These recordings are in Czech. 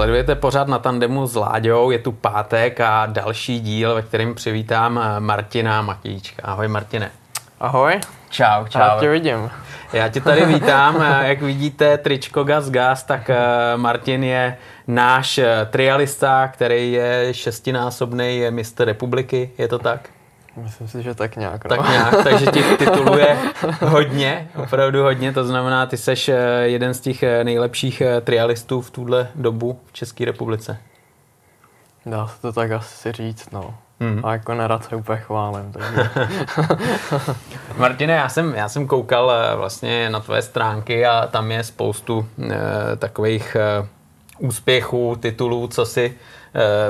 Sledujete pořád na tandemu s Láďou, je tu pátek a další díl, ve kterém přivítám eh, Martina Matíčka. Ahoj Martine. Ahoj. Čau, čau. Já tě vidím. Já tě tady vítám. Eh, Jak vidíte, tričko Gas Gas, tak eh, Martin je náš trialista, který je šestinásobný mistr republiky, je to tak? Myslím si, že tak nějak. No. Tak nějak, takže ti tituluje hodně, opravdu hodně, to znamená, ty seš eh, jeden z těch eh, nejlepších eh, trialistů v tuhle dobu v České republice. Dá se to tak asi říct, no. Hmm. A jako nerad se úplně chválím. Takže... Martine, já jsem, já jsem koukal vlastně na tvoje stránky a tam je spoustu e, takových e, úspěchů, titulů, co si Eh,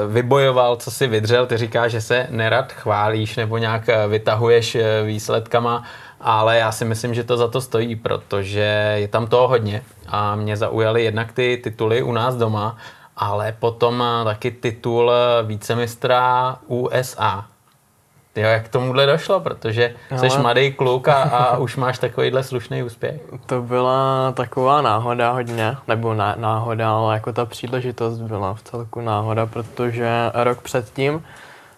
vybojoval, co si vydřel. Ty říkáš, že se nerad chválíš nebo nějak eh, vytahuješ eh, výsledkama, ale já si myslím, že to za to stojí, protože je tam toho hodně a mě zaujaly jednak ty tituly u nás doma, ale potom taky titul vícemistra USA. Jo, jak tomuhle došlo, protože jsi Ale... mladý kluk a, a už máš takovýhle slušný úspěch. To byla taková náhoda hodně, nebo ná, náhoda, ale jako ta příležitost byla v celku náhoda, protože rok předtím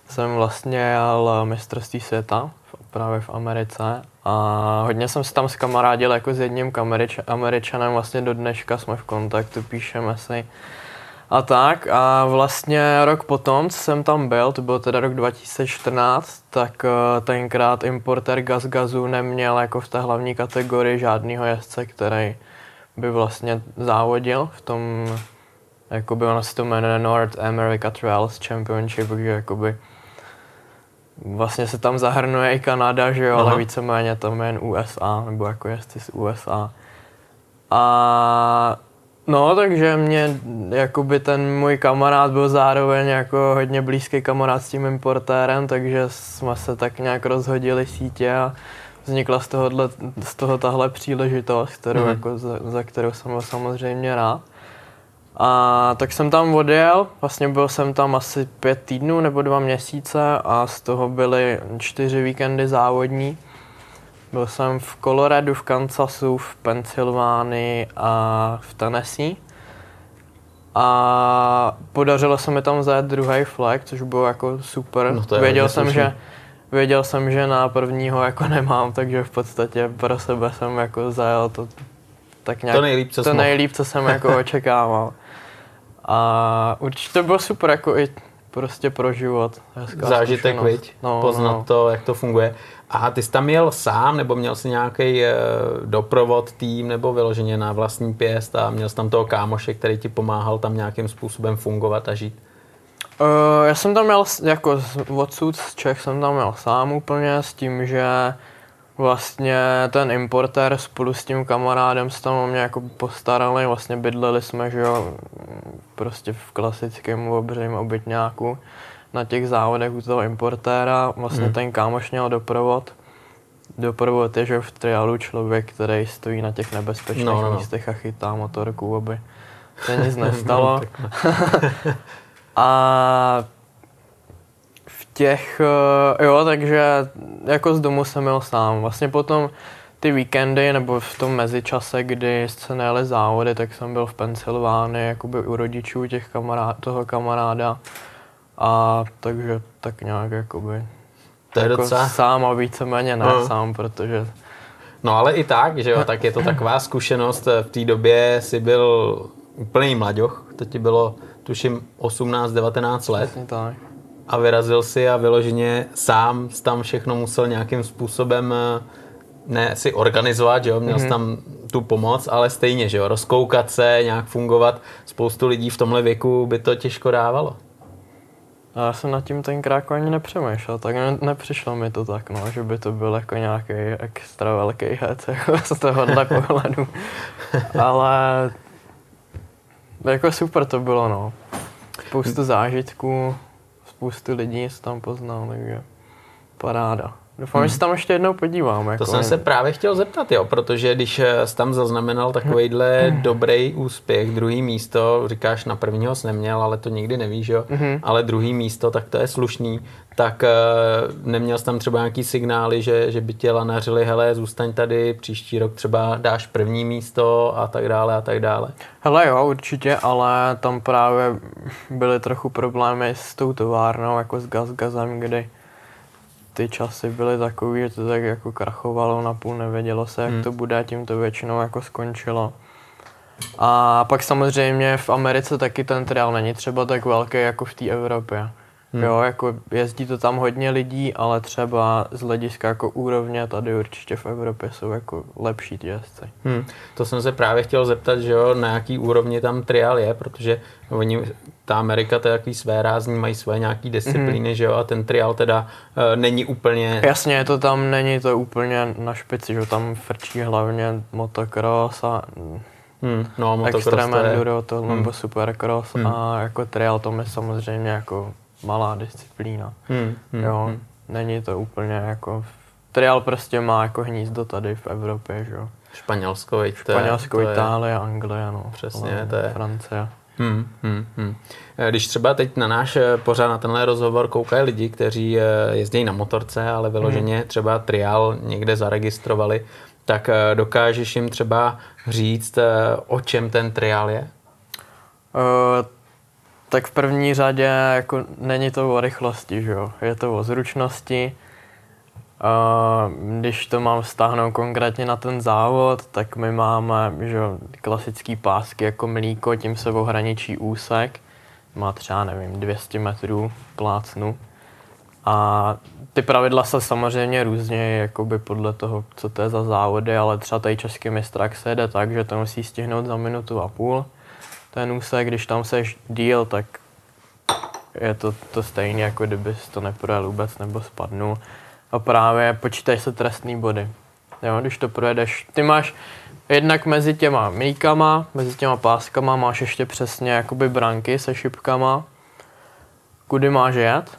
jsem vlastně jel mistrovství světa právě v Americe a hodně jsem se tam s kamarádil jako s jedním Američ- Američanem, vlastně do dneška jsme v kontaktu, píšeme si a tak a vlastně rok potom, co jsem tam byl, to byl teda rok 2014, tak eh, tenkrát importer Gaz Gazu neměl jako v té hlavní kategorii žádného jezdce, který by vlastně závodil v tom, jakoby ono se to jmenuje North America Trials Championship, takže jakoby vlastně se tam zahrnuje i Kanada, že jo, Aha. ale víceméně tam jen USA, nebo jako jezdci z USA. A No, takže mě, jakoby ten můj kamarád byl zároveň jako hodně blízký kamarád s tím importérem, takže jsme se tak nějak rozhodili sítě a vznikla z, tohohle, z toho tahle příležitost, kterou, mm. jako za, za kterou jsem byl samozřejmě rád. A tak jsem tam odjel, vlastně byl jsem tam asi pět týdnů nebo dva měsíce a z toho byly čtyři víkendy závodní. Byl jsem v Coloradu, v Kansasu, v Pensylvánii a v Tennessee. A podařilo se mi tam zajet druhý flag, což bylo jako super. No věděl jsem, že věděl jsem, že na prvního jako nemám, takže v podstatě pro sebe jsem jako zajel to tak nějak, to nejlíp, co, to nejlíp, co jsem jako očekával. A určitě to bylo super jako i prostě pro život. Zážitek, viď? No, Poznat no. to, jak to funguje. A ty jsi tam jel sám, nebo měl jsi nějaký e, doprovod tým, nebo vyloženě na vlastní pěst a měl jsi tam toho kámoše, který ti pomáhal tam nějakým způsobem fungovat a žít? Uh, já jsem tam měl, jako odsud z Čech jsem tam měl sám úplně s tím, že vlastně ten importér spolu s tím kamarádem se tam o mě jako postarali, vlastně bydleli jsme, že jo, prostě v klasickém obřím obytňáku na těch závodech u toho importéra. Vlastně hmm. ten kámoš měl doprovod. Doprovod je, že v triálu člověk, který stojí na těch nebezpečných no, no, no. místech a chytá motorku, aby se nic nestalo. a v těch, eh, jo, takže jako z domu jsem měl sám. Vlastně potom ty víkendy nebo v tom mezičase, kdy se nejeli závody, tak jsem byl v Pensylvánii, jakoby u rodičů těch kamarád, toho kamaráda. A takže tak nějak jakoby to je jako docela... sám a víceméně ne no. sám, protože... No ale i tak, že jo, tak je to taková zkušenost. V té době si byl úplný mladěch, to ti bylo tuším 18-19 let. Přesně tak. A vyrazil si a vyloženě sám tam všechno musel nějakým způsobem eh, ne si organizovat, že jo, měl mm-hmm. tam tu pomoc, ale stejně, že jo, rozkoukat se, nějak fungovat. Spoustu lidí v tomhle věku by to těžko dávalo. A já jsem nad tím tenkrát jako ani nepřemýšlel, tak ne, nepřišlo mi to tak, no, že by to byl jako nějaký extra velký hec jako z tohohle pohledu. Ale jako super to bylo, no. Spoustu zážitků, spoustu lidí jsem tam poznal, takže paráda. Doufám, hmm. že se tam ještě jednou podívám. Jako to jsem se právě chtěl zeptat, jo, protože když eh, jsi tam zaznamenal takovýhle hmm. dobrý úspěch, druhý místo, říkáš na prvního jsi neměl, ale to nikdy nevíš, jo, hmm. ale druhý místo, tak to je slušný, tak uh, neměl jsi tam třeba nějaký signály, že, že by tě lanařili, hele, zůstaň tady, příští rok třeba dáš první místo a tak dále a tak dále. Hele jo, určitě, ale tam právě byly trochu problémy s tou továrnou, jako s Gazgazem, kdy ty časy byly takový, že to tak jako krachovalo na půl, nevědělo se, jak hmm. to bude, tím to většinou jako skončilo. A pak samozřejmě v Americe taky ten trial není třeba tak velký jako v té Evropě. Hmm. Jo, jako jezdí to tam hodně lidí, ale třeba z hlediska jako úrovně tady určitě v Evropě jsou jako lepší ty jezdci. Hmm. To jsem se právě chtěl zeptat, že jo, na jaký úrovni tam trial je, protože oni, ta Amerika to je takový své rázní, mají své nějaký disciplíny, hmm. že jo, a ten trial teda uh, není úplně... Jasně, to tam není to úplně na špici, že tam frčí hlavně motocross a Hmm, no, Extreme enduro, to, hmm. nebo supercross hmm. a jako trial to je samozřejmě jako malá disciplína. Hmm, hmm, jo, hmm. není to úplně jako... Trial prostě má jako hnízdo tady v Evropě, že jo. Španělsko, veď, Španělsko, to je, Itálie, Anglie, no. Přesně, to je... Francie. Hmm, hmm, hmm. Eh, když třeba teď na náš eh, pořád na tenhle rozhovor koukají lidi, kteří eh, jezdí na motorce, ale vyloženě hmm. třeba triál někde zaregistrovali, tak dokážeš jim třeba říct, o čem ten triál je? Uh, tak v první řadě jako není to o rychlosti, že jo? je to o zručnosti. Když to mám vztáhnout konkrétně na ten závod, tak my máme že klasický pásky jako mlíko, tím se ohraničí úsek. Má třeba, nevím, 200 metrů plácnu. A ty pravidla se samozřejmě různě jakoby podle toho, co to je za závody, ale třeba tady český mistrak se jede tak, že to musí stihnout za minutu a půl ten úsek, když tam seš díl, tak je to, to stejné, jako kdybys to neprojel vůbec nebo spadnul. A právě počítají se trestný body. Jo, když to projedeš, ty máš jednak mezi těma mýkama, mezi těma páskama máš ještě přesně jakoby branky se šipkama, kudy máš jet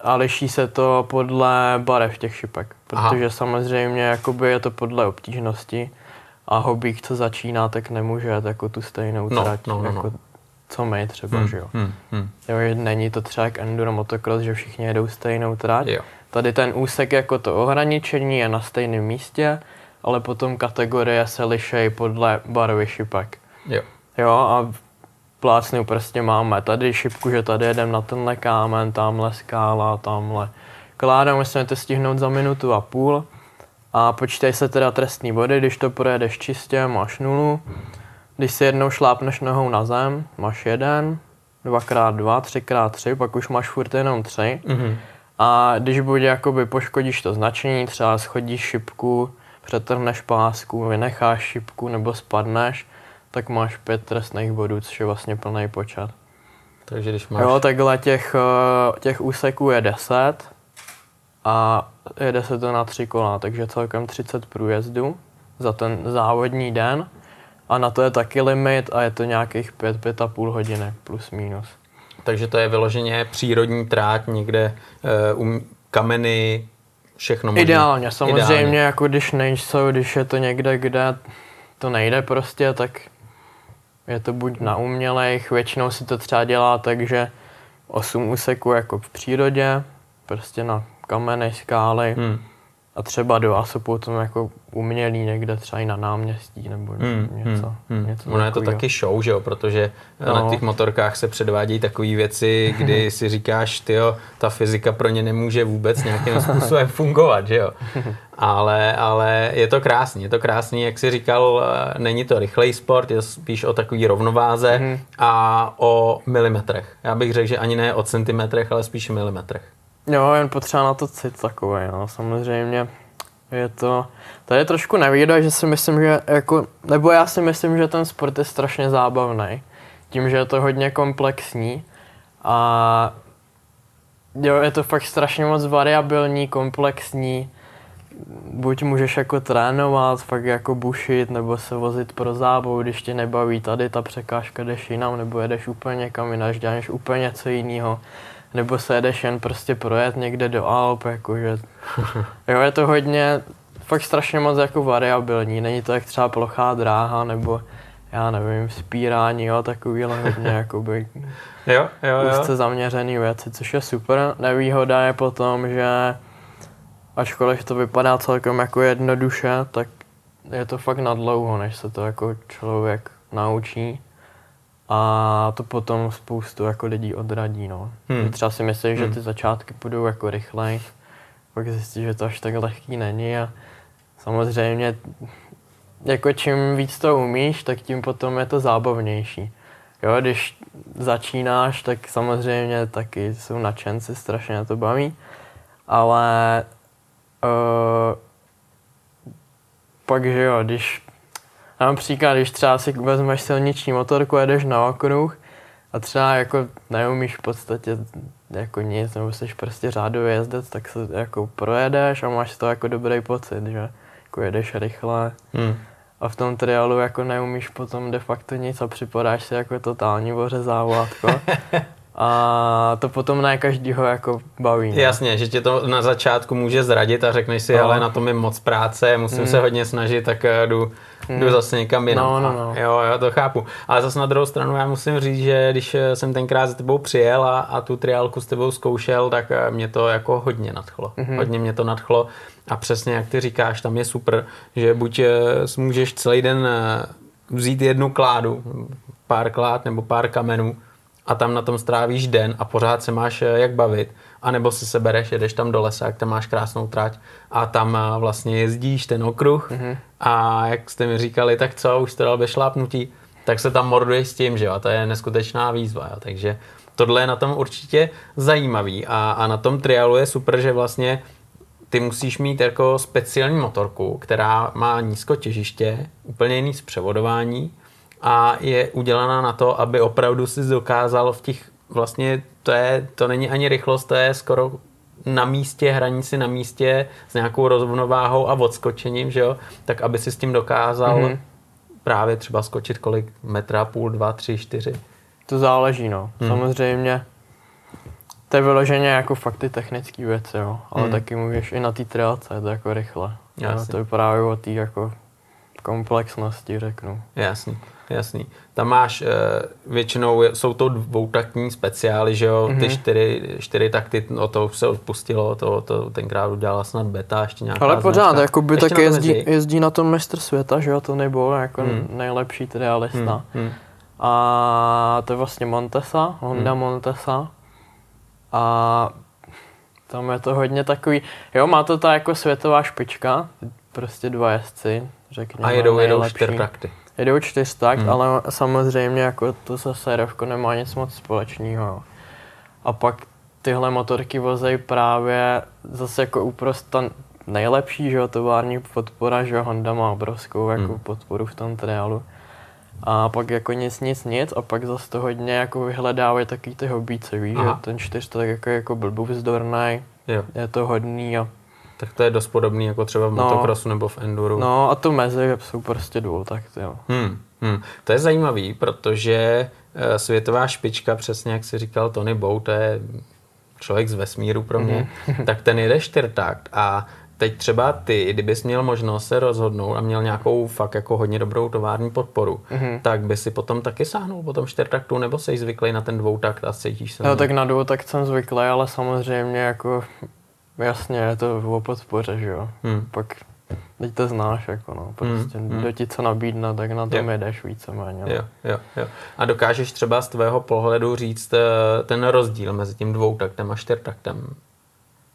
a liší se to podle barev těch šipek, protože Aha. samozřejmě jakoby je to podle obtížnosti a hobík, co začíná, tak nemůže jet jako tu stejnou no, trať, no, no, jako no. Co my třeba, hmm, že jo. Hmm, hmm. jo. Není to třeba jak enduro motocross, že všichni jedou stejnou trať. Jo. Tady ten úsek jako to ohraničení je na stejném místě, ale potom kategorie se lišejí podle barvy šipek. Jo. Jo a plácnu prostě máme tady šipku, že tady jedem na tenhle kámen, tamhle skála, tamhle kláda, musíme to stihnout za minutu a půl a počítej se teda trestní body, když to projedeš čistě, máš nulu. Když si jednou šlápneš nohou na zem, máš jeden, dvakrát dva, třikrát tři, pak už máš furt jenom tři. Mm-hmm. A když bude jakoby poškodíš to značení, třeba schodíš šipku, přetrhneš pásku, vynecháš šipku nebo spadneš, tak máš pět trestných bodů, což je vlastně plný počet. Takže když máš... Jo, takhle těch, eh, těch úseků je deset a jede se to na tři kola, takže celkem 30 průjezdů za ten závodní den a na to je taky limit a je to nějakých 5-5,5 hodiny plus minus. Takže to je vyloženě přírodní tráť někde uh, um, kameny, všechno možné. Ideálně, samozřejmě, Ideálně. jako když nejsou, když je to někde, kde to nejde prostě, tak je to buď na umělejch, většinou si to třeba dělá tak, že 8 úseků jako v přírodě, prostě na kameny, skály hmm. A třeba do ASO potom jako umělý někde třeba i na náměstí nebo hmm. něco. Hmm. hmm. něco ono je to taky show, že jo, protože no. na těch motorkách se předvádějí takové věci, kdy si říkáš, tyjo, ta fyzika pro ně nemůže vůbec nějakým způsobem fungovat, že jo. Ale, ale je to krásný, je to krásný, jak jsi říkal, eh, není to rychlej sport, je spíš o takový rovnováze mm-hmm. a o milimetrech. Já bych řekl, že ani ne o centimetrech, ale spíš milimetrech. Jo, jen potřeba na to cit takový, no, samozřejmě. Je to, to je trošku nevýhoda, že si myslím, že jako, nebo já si myslím, že ten sport je strašně zábavný. Tím, že je to hodně komplexní a jo, je to fakt strašně moc variabilní, komplexní. Buď můžeš jako trénovat, fakt jako bušit, nebo se vozit pro zábavu, když tě nebaví tady ta překážka, jdeš jinam, nebo jedeš úplně kam jinak, děláš úplně něco jiného nebo se jedeš jen prostě projet někde do Alp, jakože, jo, je to hodně, fakt strašně moc jako variabilní, není to jak třeba plochá dráha, nebo já nevím, spírání, jo, takovýhle hodně jakoby jo, jo, jo. úzce zaměřený věci, což je super. Nevýhoda je potom, že ačkoliv to vypadá celkem jako jednoduše, tak je to fakt na dlouho, než se to jako člověk naučí. A to potom spoustu jako lidí odradí, no. Hmm. Třeba si myslím, hmm. že ty začátky budou jako rychlej, pak zjistí, že to až tak lehký není a samozřejmě jako čím víc to umíš, tak tím potom je to zábavnější. Jo, když začínáš, tak samozřejmě taky jsou nadšenci, strašně na to baví, ale uh, pak, že jo, když například, když třeba si vezmeš silniční motorku, jedeš na okruh a třeba jako neumíš v podstatě jako nic, nebo jsi prostě řádově jezdec, tak se jako projedeš a máš to jako dobrý pocit, že jako jedeš rychle. Hmm a v tom triálu jako neumíš potom de facto nic a připadáš si jako totální ořezávátko. A to potom ne každýho jako baví. Ne? Jasně, že tě to na začátku může zradit a řekneš si, no. ale na tom je moc práce, musím mm. se hodně snažit, tak eh, jdu, mm. jdu zase někam jinam. No, no, no. Jo, jo, to chápu. Ale zase na druhou stranu já musím říct, že když eh, jsem tenkrát za tebou přijel a, a tu triálku s tebou zkoušel, tak eh, mě to jako hodně nadchlo. Mm. Hodně mě to nadchlo a přesně jak ty říkáš, tam je super, že buď můžeš celý den vzít jednu kládu, pár klád nebo pár kamenů a tam na tom strávíš den a pořád se máš eh, jak bavit, anebo si sebereš, jedeš tam do lesa, jak tam máš krásnou trať a tam eh, vlastně jezdíš ten okruh mm-hmm. a jak jste mi říkali, tak co, už jste dal šlápnutí, tak se tam morduješ s tím, že jo, a to je neskutečná výzva, jo, takže tohle je na tom určitě zajímavý a, a na tom trialu je super, že vlastně ty musíš mít jako speciální motorku, která má nízkotěžiště, úplně jiný zpřevodování, a je udělaná na to, aby opravdu si dokázal v těch, vlastně to, je, to není ani rychlost, to je skoro na místě, hraní si na místě s nějakou rovnováhou a odskočením, že jo, tak aby si s tím dokázal mm-hmm. právě třeba skočit kolik, metra, půl, dva, tři, čtyři. To záleží, no. Mm. Samozřejmě to je vyloženě jako fakt ty technické věci, jo. Ale mm. taky můžeš i na té je to jako rychle. Jo, to je právě o té jako komplexnosti, řeknu. Jasný. Jasný. Tam máš, uh, většinou jsou to dvoutaktní speciály, že jo, mm-hmm. ty mhm. čtyři, čtyři takty, o to se odpustilo, to, to tenkrát udělala snad beta, ještě nějaká Ale pořád, jako by tak jezdí, jezdí na tom mistr světa, že jo, to nebo jako mm. nejlepší trialista. Mm. Mm. A to je vlastně Montesa, Honda mm. Montesa. A tam je to hodně takový, jo, má to ta jako světová špička, prostě dva jezdci, řekněme. A jedou, jedou jedou čtyřtakt, hmm. ale samozřejmě jako to se sérovko nemá nic moc společného. A pak tyhle motorky vozejí právě zase jako uprost ta nejlepší, že jo, tovární podpora, že Honda má obrovskou jako hmm. podporu v tom triálu. A pak jako nic, nic, nic a pak zase to hodně jako vyhledávají taky ty hobíce, víš, Aha. že ten čtyřstak jako, jako blbou vzdorný, je to hodný a tak to je dost podobný jako třeba v no, motocrossu nebo v enduru. No a to mezi jsou prostě dvou, tak jo. Hmm, hmm. To je zajímavý, protože uh, světová špička, přesně jak si říkal Tony Bow, to je člověk z vesmíru pro mě, mm. tak ten jede čtyřtakt a teď třeba ty, kdybys měl možnost se rozhodnout a měl nějakou fakt jako hodně dobrou tovární podporu, mm-hmm. tak by si potom taky sáhnul po tom čtyřtaktu, nebo jsi zvyklý na ten dvoutakt a cítíš se? No tak na dvoutakt jsem zvyklý, ale samozřejmě jako Jasně, je to o podpoře, že jo. Hmm. Pak teď to znáš, jako no. Prostě hmm. kdo ti co nabídne, tak na tom jo. jedeš víceméně. No. Jo, jo, jo. A dokážeš třeba z tvého pohledu říct eh, ten rozdíl mezi tím dvoutaktem a čtyřtaktem?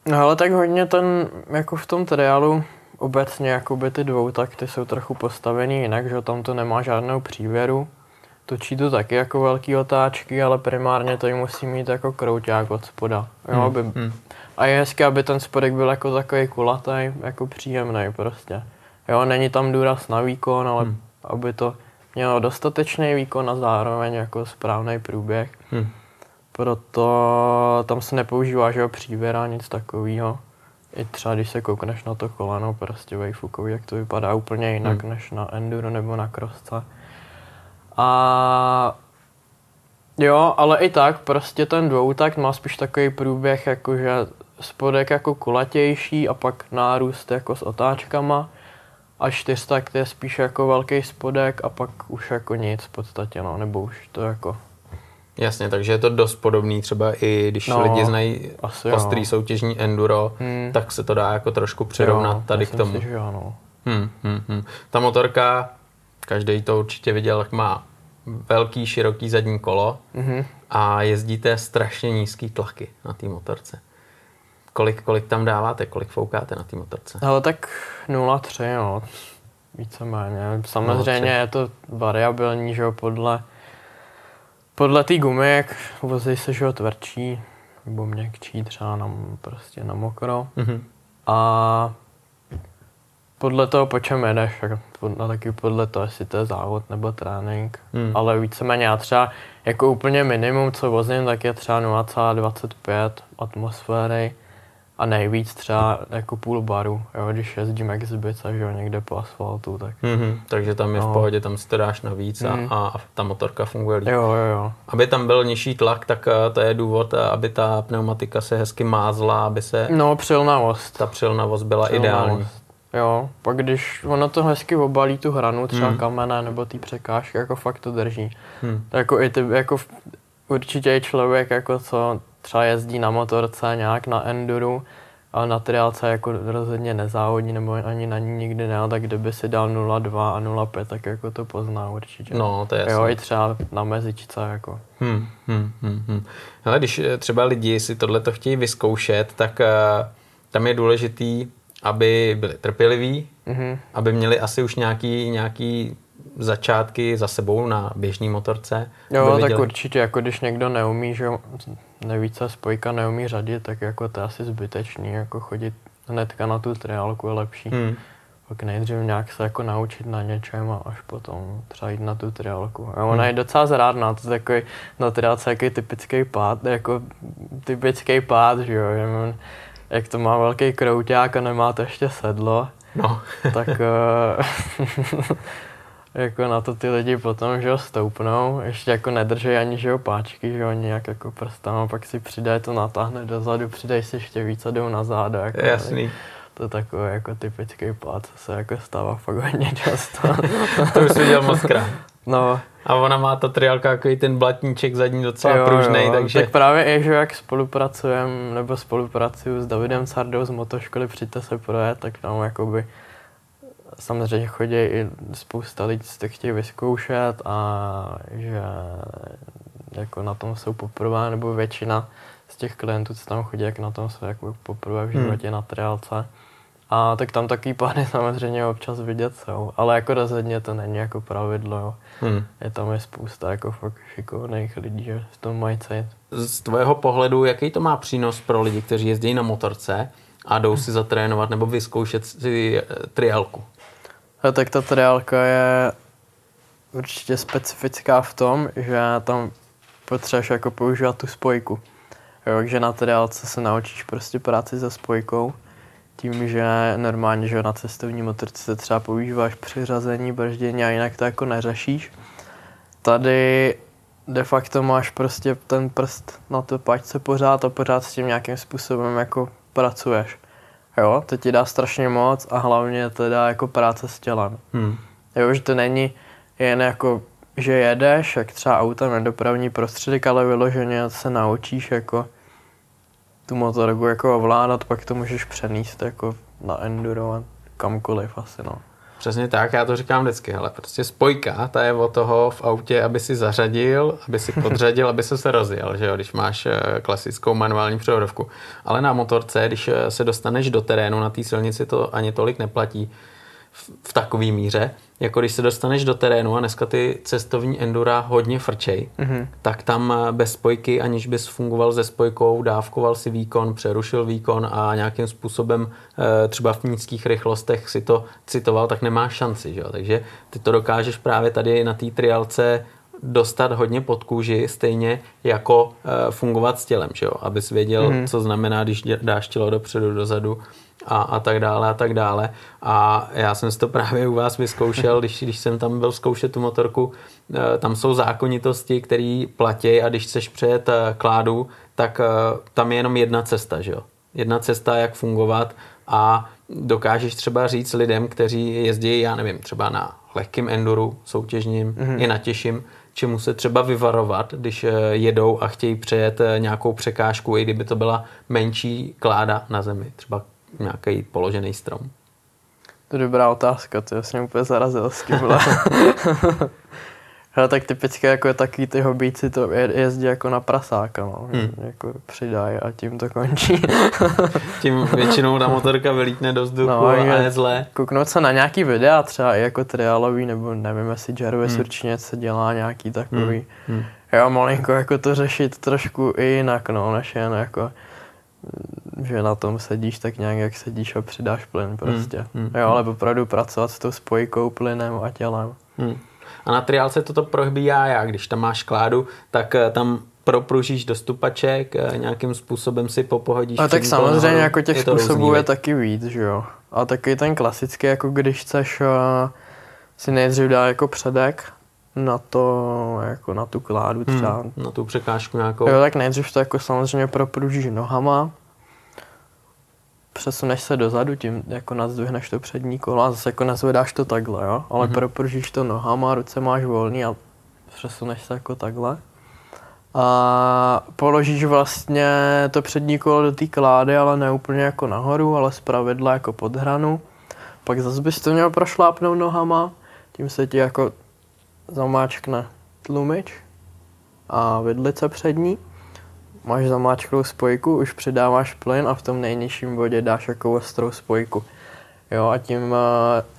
No ale tak hodně ten, jako v tom triálu, obecně jakoby ty dvoutakty jsou trochu postavený jinak, že tam to nemá žádnou přívěru. Točí to taky jako velký otáčky, ale primárně to musí mít jako krouťák od spoda. Jo, hmm. aby hmm. A je hezké, aby ten spodek byl jako takový kulatý, jako příjemný prostě. Jo, není tam důraz na výkon, ale hmm. aby to mělo dostatečný výkon a zároveň jako správný průběh. Hmm. Proto tam se nepoužívá, že jo, přívěra, nic takového. I třeba když se koukneš na to koleno, prostě vejfukový, jak to vypadá úplně jinak hmm. než na enduro nebo na krosce. A Jo, ale i tak, prostě ten dvoutakt má spíš takový průběh, jakože spodek jako kulatější a pak nárůst jako s otáčkama a čtyřtakt je spíš jako velký spodek a pak už jako nic v podstatě, no, nebo už to jako... Jasně, takže je to dost podobný, třeba i když no, lidi znají ostrý jo. soutěžní enduro, hmm. tak se to dá jako trošku přirovnat jo, tady k tomu. Si, že ano. Hmm, hmm, hmm. Ta motorka, každý to určitě viděl, jak má velký, široký zadní kolo mm-hmm. a jezdíte strašně nízký tlaky na té motorce. Kolik, kolik tam dáváte, kolik foukáte na té motorce? Ale tak 0,3, no. Víceméně. Samozřejmě 0, je to variabilní, že jo, podle, podle té gumy, jak vozí se, že jo, tvrdší, nebo měkčí, třeba na, prostě na mokro. Mm-hmm. A podle toho, po čem jedeš, tak podle, taky podle toho, jestli to je závod nebo trénink. Hmm. Ale víceméně já třeba jako úplně minimum, co vozím, tak je třeba 0,25 atmosféry a nejvíc třeba jako půl baru, jo, když jezdím exhibice, že jo, někde po asfaltu, tak... Mm-hmm, takže tam je no. v pohodě, tam si to dáš navíc a, mm. a ta motorka funguje líp. Jo, jo, jo. Aby tam byl nižší tlak, tak eh, to je důvod, eh, aby ta pneumatika se hezky mázla, aby se... No, přilnavost. Ta přilnavost byla přilnavost. ideální. Jo, pak když ono to hezky obalí tu hranu, třeba hmm. kamene nebo ty překážky, jako fakt to drží. Hmm. Jako i ty, jako určitě je člověk, jako co třeba jezdí na motorce nějak na enduru, ale na triálce jako rozhodně nezávodí, nebo ani na ní nikdy ne, tak kdyby si dal 0,2 a 0,5, tak jako to pozná určitě. No, to je Jo, i třeba na mezičce, jako. Hmm, hmm, hmm, hmm. Ale když eh, třeba lidi si tohle to chtějí vyzkoušet, tak uh, tam je důležitý aby byli trpěliví, mm-hmm. aby měli asi už nějaký, nějaký začátky za sebou na běžné motorce. Jo, tak určitě, jako když někdo neumí, že nevíce spojka neumí řadit, tak jako to je asi zbytečný, jako chodit hnedka na tu triálku je lepší. Hmm. Pak nejdřív nějak se jako naučit na něčem a až potom třeba jít na tu triálku. A ona hmm. je docela zrádná, to je takový na triálce jaký typický pád, jako typický pád, že jo, že jak to má velký krouťák a nemá to ještě sedlo, no. tak uh, jako na to ty lidi potom, že jo, stoupnou, ještě jako nedrží ani, že jo, páčky, že jo, nějak jako prstama, pak si přidají to natáhne dozadu, přidají si ještě víc a jdou na záda. Jako, Jasný. To je takový jako typický pád, co se jako stává fakt hodně často. to už jsi viděl moc krát. No. A ona má ta triálka jako i ten blatníček zadní docela jo, pružnej, jo. takže... Tak právě je, že jak spolupracujeme, nebo spolupracuju s Davidem Sardou z motoškoly Přijďte se projet, tak tam jakoby samozřejmě chodí i spousta lidí, co to chtějí vyzkoušet a že jako na tom jsou poprvé, nebo většina z těch klientů, co tam chodí, jak na tom jsou jako poprvé v hmm. životě hmm. na triálce. A tak tam taky pány samozřejmě občas vidět jsou, ale jako rozhodně to není jako pravidlo. Jo. Hmm. Je tam je spousta jako fakt šikovných lidí, že v tom mají cít. Z tvého pohledu, jaký to má přínos pro lidi, kteří jezdí na motorce a jdou si zatrénovat nebo vyzkoušet si eh, triálku? A tak ta triálka je určitě specifická v tom, že tam potřebuješ jako používat tu spojku. Jo, takže na triálce se naučíš prostě práci se spojkou tím, že normálně že na cestovní motorce se třeba používáš přiřazení, brždění a jinak to jako neřešíš. Tady de facto máš prostě ten prst na to pačce pořád a pořád s tím nějakým způsobem jako pracuješ. Jo, to ti dá strašně moc a hlavně to dá jako práce s tělem. Hmm. Jo, že to není jen jako, že jedeš, jak třeba autem je dopravní prostředek, ale vyloženě se naučíš jako tu motorku jako ovládat, pak to můžeš přenést jako na enduro a kamkoliv asi, no. Přesně tak, já to říkám vždycky, ale prostě spojka, ta je o toho v autě, aby si zařadil, aby si podřadil, aby se se rozjel, že jo, když máš eh, klasickou manuální převodovku. Ale na motorce, když eh, se dostaneš do terénu, na té silnici to ani tolik neplatí v, takové míře, jako když se dostaneš do terénu a dneska ty cestovní endura hodně frčej, mm-hmm. tak tam eh, bez spojky, aniž bys fungoval se spojkou, dávkoval si výkon, přerušil výkon a nějakým způsobem eh, třeba v nízkých rychlostech si to citoval, tak nemáš šanci. Že? Takže ty to dokážeš právě tady na té triálce dostat hodně pod kůži, stejně jako e, fungovat s tělem, že jo? abys věděl, mm. co znamená, když dáš tělo dopředu, dozadu a, a tak dále a tak dále. A já jsem si to právě u vás vyzkoušel, když, když jsem tam byl zkoušet tu motorku, eh, tam jsou zákonitosti, které platí a když chceš přejet eh, kládu, tak eh, tam je jenom jedna cesta, že jo? Jedna cesta, jak fungovat a dokážeš třeba říct lidem, kteří jezdí, já nevím, třeba na lehkým enduru soutěžním, mm-hmm. i na těžším, čemu se třeba vyvarovat, když jedou a chtějí přejet nějakou překážku, i kdyby to byla menší kláda na zemi, třeba nějaký položený strom? To je dobrá otázka, to jsem úplně zarazil s tímhle. Ale tak typicky jako takový ty hobíci to jezdí jako na prasáka, no. Hmm. Jako přidají a tím to končí. tím většinou ta motorka vylítne do vzduchu no, a je zlé. Kouknout se na nějaký videa, třeba i jako triálový, nebo nevím, jestli Jarvis hmm. určitě se dělá nějaký takový. Hmm. Hmm. Jo, malinko jako to řešit trošku i jinak, no, než jen jako že na tom sedíš tak nějak, jak sedíš a přidáš plyn hmm, prostě. Hmm, hmm, jo, ale opravdu pracovat s tou spojkou plynem a tělem. Hmm. A na triálce toto probíhá jak? Když tam máš kládu, tak eh, tam propružíš do stupaček, eh, nějakým způsobem si popohodíš. A tak samozřejmě nahoru. jako těch je způsobů různý, je taky víc, že jo. A taky ten klasický, jako když chceš uh, si nejdřív dát jako předek, na to, jako na tu kládu hmm, třeba. Hmm, na tu překážku nějakou. Jo, tak nejdřív to jako samozřejmě propružíš nohama, přesuneš se dozadu, tím jako nazdvihneš to přední kolo a zase jako nezvedáš to takhle, jo? Ale hmm. propružíš to nohama, ruce máš volný a přesuneš se jako takhle. A položíš vlastně to přední kolo do té klády, ale ne úplně jako nahoru, ale zpravidla jako pod hranu. Pak zase bys to měl prošlápnout nohama, tím se ti jako zamáčkne tlumič a vidlice přední. Máš zamáčklou spojku, už přidáváš plyn a v tom nejnižším bodě dáš jako ostrou spojku. Jo, a tím uh,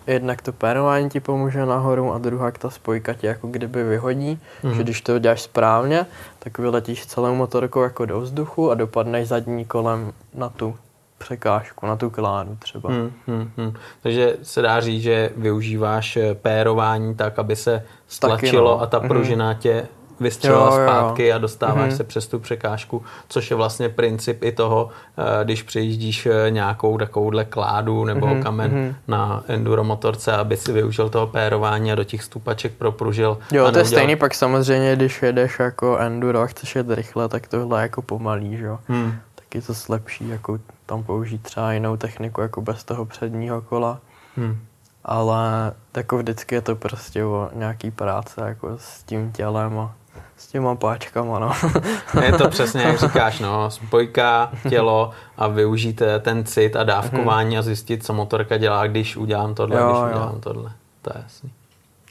jednak to pérování ti pomůže nahoru a druhá ta spojka ti jako kdyby vyhodí, mm-hmm. že když to děláš správně, tak vyletíš celou motorkou jako do vzduchu a dopadneš zadní kolem na tu překážku, na tu kládu třeba. Hmm, hmm, hmm. Takže se dá říct, že využíváš eh, pérování tak, aby se stlačilo no. a ta mhm. pružina hmm. tě vystřelila jo, zpátky jo. a dostáváš hmm. se přes tu překážku, což je vlastně princip i toho, eh, když přejíždíš eh, nějakou takovouhle kládu nebo hmm. kamen hmm. na enduromotorce, aby si využil toho pérování a do těch stupaček propružil. Jo, to je stejný, pak samozřejmě, když jedeš jako enduro a chceš jet rychle, tak tohle jako pomalý, že jo. Hmm. Tak je to lepší, jako tam použít třeba jinou techniku jako bez toho předního kola. Hmm. Ale jako vždycky je to prostě o nějaký práce jako s tím tělem a s těma páčkama, no. je to přesně, jak říkáš, no, spojka, tělo a využít eh, ten cit a dávkování hmm. a zjistit, co motorka dělá, když udělám tohle, jo, když jo. udělám tohle. To je jasný.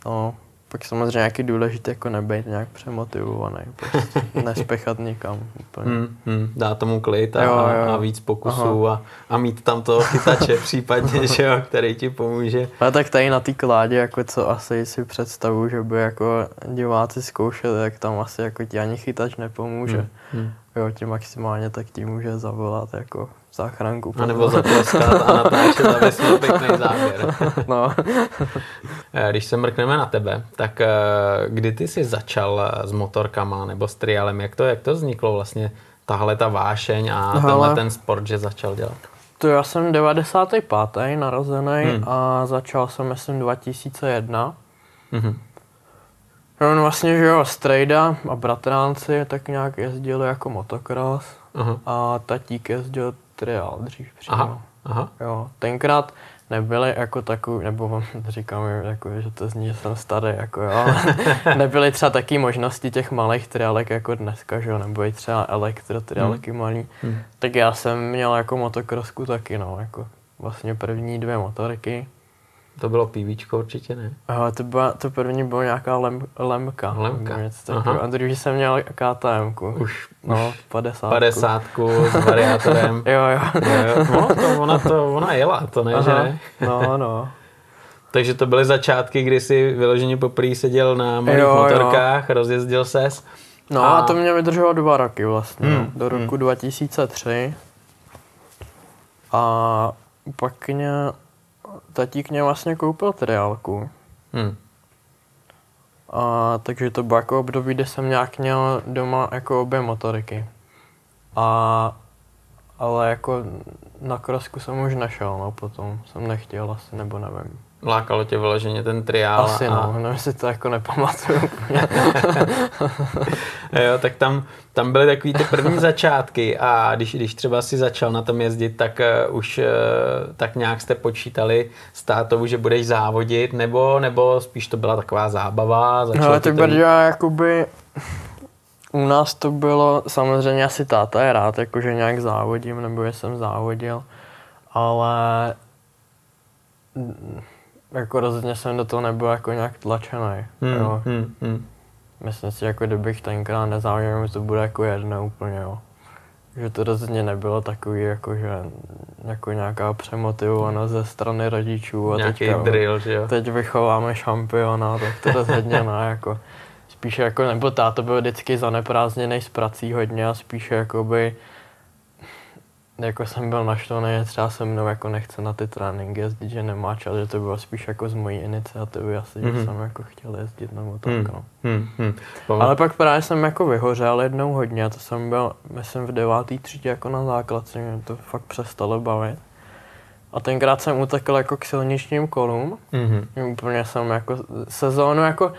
No, pak samozřejmě nějaký důležité jako nebejt nějak přemotivovaný, prostě nespěchat nikam. Úplně. Hmm, hmm, dá tomu klid a, jo, jo. a víc pokusů a, a mít tam toho chytače případně, že jo, který ti pomůže. A tak tady na té kládě, jako co asi si představu, že by jako diváci zkoušeli, tak tam asi jako ti ani chytač nepomůže. Hmm, hmm. Jo, ti maximálně tak ti může zavolat jako záchranku. A nebo zatleskat a natáčet, aby jsme pěkný záběr. no. Eh, když se mrkneme na tebe, tak eh, kdy ty jsi začal eh, s motorkama nebo s trialem? Jak to, jak to vzniklo vlastně tahle ta vášeň a Hele. tenhle ten sport, že začal dělat? To já jsem 95. narozený hmm. a začal jsem, myslím, 2001. Hmm. No vlastně, že jo, strejda a bratránci tak nějak jezdili jako motocross uh-huh. a tatík jezdil triál dřív přímo. Aha, aha. Jo, tenkrát nebyly jako takový, nebo říkám, jako, že to zní, že jsem starý, jako jo, nebyly třeba taky možnosti těch malých triálek jako dneska, že jo, nebo i třeba elektrotriálky hmm. malý. Hmm. Tak já jsem měl jako motokrosku taky, no, jako vlastně první dvě motorky. To bylo PVčko určitě, ne? Aha, to, byla, to první bylo nějaká lem, lemka. Lemka. A druhý jsem měl KTM. Už, no, 50. 50 s variátorem. jo, jo. jo, No, to ona, to, ona jela, to ne, Aha. že ne? no, no. Takže to byly začátky, kdy jsi vyloženě poprvé seděl na malých jo, motorkách, jo. rozjezdil ses. No a... a to mě vydrželo dva roky vlastně, hmm. do roku hmm. 2003. A pak mě tatík mě vlastně koupil triálku. Hmm. A, takže to bylo jako období, kdy jsem nějak měl doma jako obě motoriky. A, ale jako na krosku jsem už nešel, no potom jsem nechtěl asi, nebo nevím. Lákalo tě vyloženě ten triál. Asi a... no, no si to jako nepamatuju úplně. jo, tak tam, tam byly takový ty první začátky a když, když třeba si začal na tom jezdit, tak uh, už uh, tak nějak jste počítali s tátou, že budeš závodit, nebo, nebo spíš to byla taková zábava? No, tak to... já jakoby u nás to bylo, samozřejmě asi táta je rád, jakože nějak závodím, nebo že jsem závodil, ale jako rozhodně jsem do toho nebyl jako nějak tlačený. Hmm, jo. Hmm, hmm. Myslím si, jako kdybych tenkrát nezávodil, že to bude jako jedno úplně, jo. Že to rozhodně nebylo takový, jako, že jako nějaká přemotivovanost ze strany rodičů. A Nějaký teďka, drill, že jo. Teď vychováme šampiona, tak to rozhodně ne, jako. Spíše jako, nebo táto byl vždycky zaneprázdněný s prací hodně a spíše jakoby jako jsem byl naštvaný, třeba se mnou jako nechce na ty tréninky jezdit, že nemá čas, že to bylo spíš jako z mojí iniciativy asi, mm-hmm. že mhm. jsem jako chtěl jezdit nebo tak, mm. no. Mm-hmm. Ale pak právě jsem jako vyhořel jednou hodně, to jsem byl, myslím v devátý třídě jako na základce, mě to fakt přestalo bavit. A tenkrát jsem utekl jako k silničním kolům, mm-hmm. úplně jsem jako sezónu jako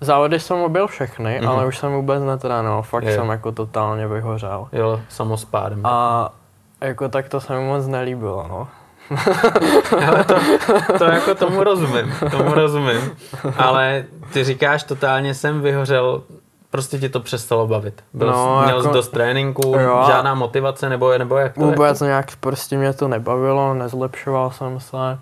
Závody jsem objel všechny, mm-hmm. ale už jsem vůbec netrénoval, fakt je. jsem jako totálně vyhořel. Jo, samospádem. A jako tak to se mi moc nelíbilo, no. Ale to, to jako tomu rozumím, tomu rozumím. Ale ty říkáš, totálně jsem vyhořel, prostě ti to přestalo bavit. Byl, no, měl jako, jsi dost tréninku, jo, žádná motivace, nebo, nebo jak to Vůbec jako? nějak prostě mě to nebavilo, nezlepšoval jsem se.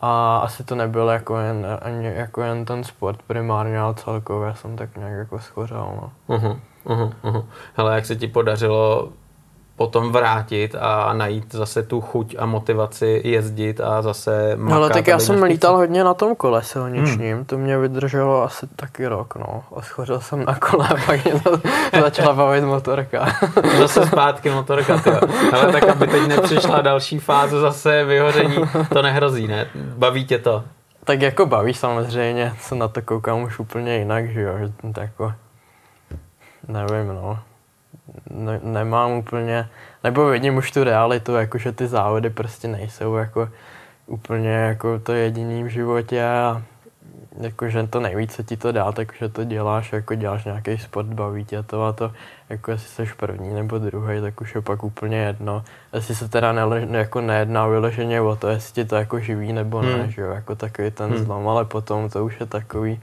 A asi to nebyl jako jen, jako jen ten sport primárně, ale celkově jsem tak nějak jako schořel. No. Uh-huh, uh-huh, uh-huh. Hele, jak se ti podařilo potom vrátit a najít zase tu chuť a motivaci jezdit a zase makat. Ale tak já jsem lítal hodně na tom kole silničním, hmm. to mě vydrželo asi taky rok, no. Oschořil jsem na kole a pak mě to začala bavit motorka. zase zpátky motorka, ty. Ale tak, aby teď nepřišla další fáze zase vyhoření, to nehrozí, ne? Baví tě to? Tak jako baví samozřejmě, se na to koukám už úplně jinak, že jo, že to jako, nevím, no ne, nemám úplně, nebo vidím už tu realitu, jakože ty závody prostě nejsou jako úplně jako to jediný v životě a jakože to nejvíc, co ti to dá, takže to děláš, jako děláš nějaký sport, baví tě to a to, jako jestli jsi první nebo druhý, tak už je pak úplně jedno. Jestli se teda nele, jako nejedná vyloženě o to, jestli ti to jako živí nebo ne, hmm. že jo, jako takový ten hmm. zlom, ale potom to už je takový,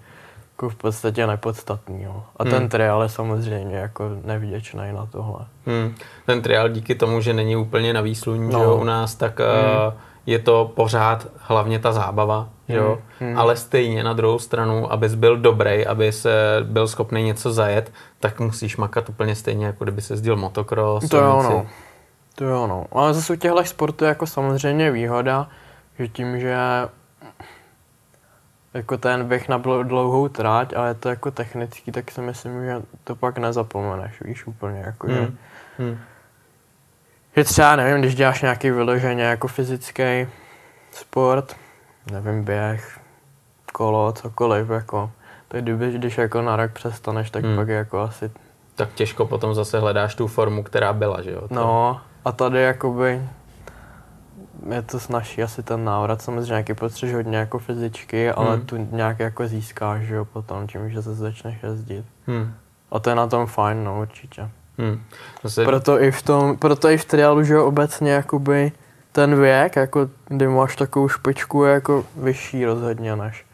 jako v podstatě nepodstatný. Jo. A hmm. ten trial je samozřejmě jako nevděčný na tohle. Hmm. Ten trial díky tomu, že není úplně na výsluní no. jo, u nás, tak hmm. uh, je to pořád hlavně ta zábava, že jo? Hmm. hmm. ale stejně na druhou stranu, abys byl dobrý, aby se byl schopný něco zajet, tak musíš makat úplně stejně, jako kdyby se jezdil motocross. To je ono. To je ono. Ale zase u těchto sportů je jako samozřejmě výhoda, že tím, že jako ten běh na dlouhou tráť a je to jako technický, tak si myslím, že to pak nezapomeneš, víš, úplně jako, hmm. že, hmm. že třeba, nevím, když děláš nějaký vyloženě jako fyzický sport, nevím, běh, kolo, cokoliv, jako, tak kdyby, když jako na rok přestaneš, tak hmm. pak je jako asi... Tak těžko potom zase hledáš tu formu, která byla, že jo? To... No, a tady jakoby je to snaží asi ten návrat, samozřejmě nějaký potřebuješ hodně jako fyzičky, ale hmm. tu nějak jako získáš, že jo, potom tím, že se začneš jezdit. Hmm. A to je na tom fajn, no, určitě. Hmm. Zase... Proto, i v tom, proto i v triálu, že jo, obecně jakoby ten věk, jako kdy máš takovou špičku, je jako vyšší rozhodně než.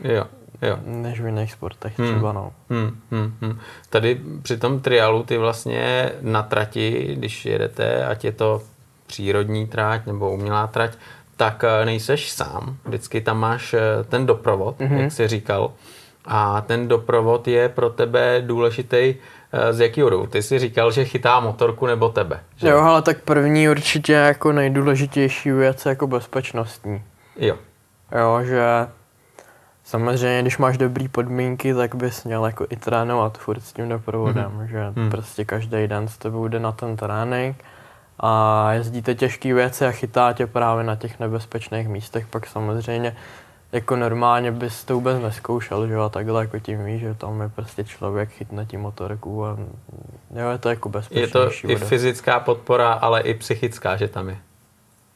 Jo, jo. Než v jiných sportech hmm. třeba, no. Hmm, hmm, hmm. Tady při tom triálu ty vlastně na trati, když jedete, ať je to přírodní tráť nebo umělá trať, tak eh, nejseš sám. Vždycky tam máš eh, ten doprovod, mm-hmm. jak jsi říkal. A ten doprovod je pro tebe důležitý eh, z jakého důvodu? Ty jsi říkal, že chytá motorku nebo tebe. Že? Jo, ale tak první určitě jako nejdůležitější věc jako bezpečnostní. Jo. Jo, že samozřejmě, když máš dobré podmínky, tak bys měl jako i trénovat furt s tím doprovodem, mm-hmm. že mm. prostě každý den s tebou jde na ten trénink a jezdíte těžké věci a chytá tě právě na těch nebezpečných místech, pak samozřejmě jako normálně bys to vůbec neskoušel, že jo, a takhle jako tím víš, že tam je prostě člověk chytne tím motorku a jo, je to jako Je bezpečnější. to i voda. fyzická podpora, ale i psychická, že tam je.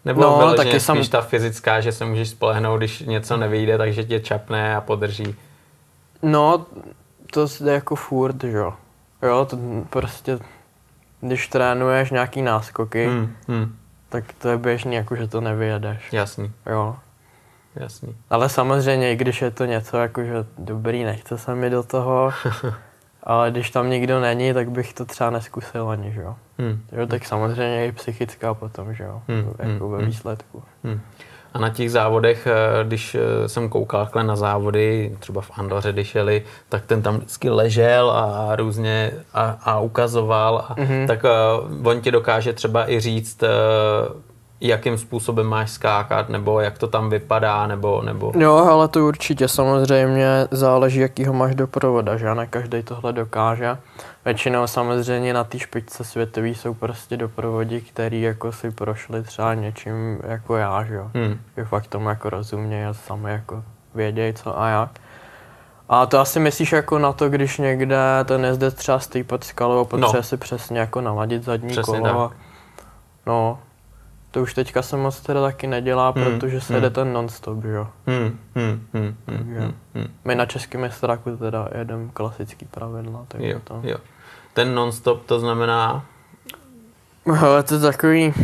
Nebo No, no, taky taky sam- spíš ta fyzická, že se můžeš spolehnout, když něco nevyjde, takže tě čapne a podrží. No, to jde jako furt, že jo. Jo, to prostě, když trénuješ nějaký náskoky, Hmm, hmm, tak to je běžný, jako že to nevyjedeš. jasný, Jo. jasný. Ale samozřejmě, i když je to něco jako, že dobrý, nechce se mi do toho, ale když tam nikdo není, tak bych to třeba neskusil ani, že jo. Hmm, Jo, tak samozřejmě i psychická potom, že jo, Hmm, jako hmm, ve hmm. výsledku. hmm. A na těch závodech, eh, když eh, jsem koukal takhle na závody, třeba v Andoře, když jeli, tak ten tam vždycky ležel a různě a, a ukazoval. A, Mhm. Tak uh, on ti dokáže třeba i říct, uh, jakým způsobem máš skákat, nebo jak to tam vypadá, nebo, nebo Jo, ale to určitě samozřejmě záleží, jakýho máš doprovoda, že ne každý tohle dokáže. Většinou samozřejmě na té špičce světový jsou prostě doprovodi, který jako si prošli třeba něčím jako já, že jo. Hmm. Že fakt tomu jako rozumějí a sami jako vědějí co a jak. A to asi myslíš jako na to, když někde ten jezdec třeba stojí pod skalou a potřebuje si přesně jako naladit zadní Přesně kolo. tak. No, to už teďka se moc teda taky nedělá, Hmm, protože se hmm. jede ten non-stop, že jo. Hmm, hmm, hmm, hmm, hmm, hmm. My na českém mistráku teda jedeme klasický pravidla, takže Jo, to... jo. Ten non-stop to znamená, Ale to je takový,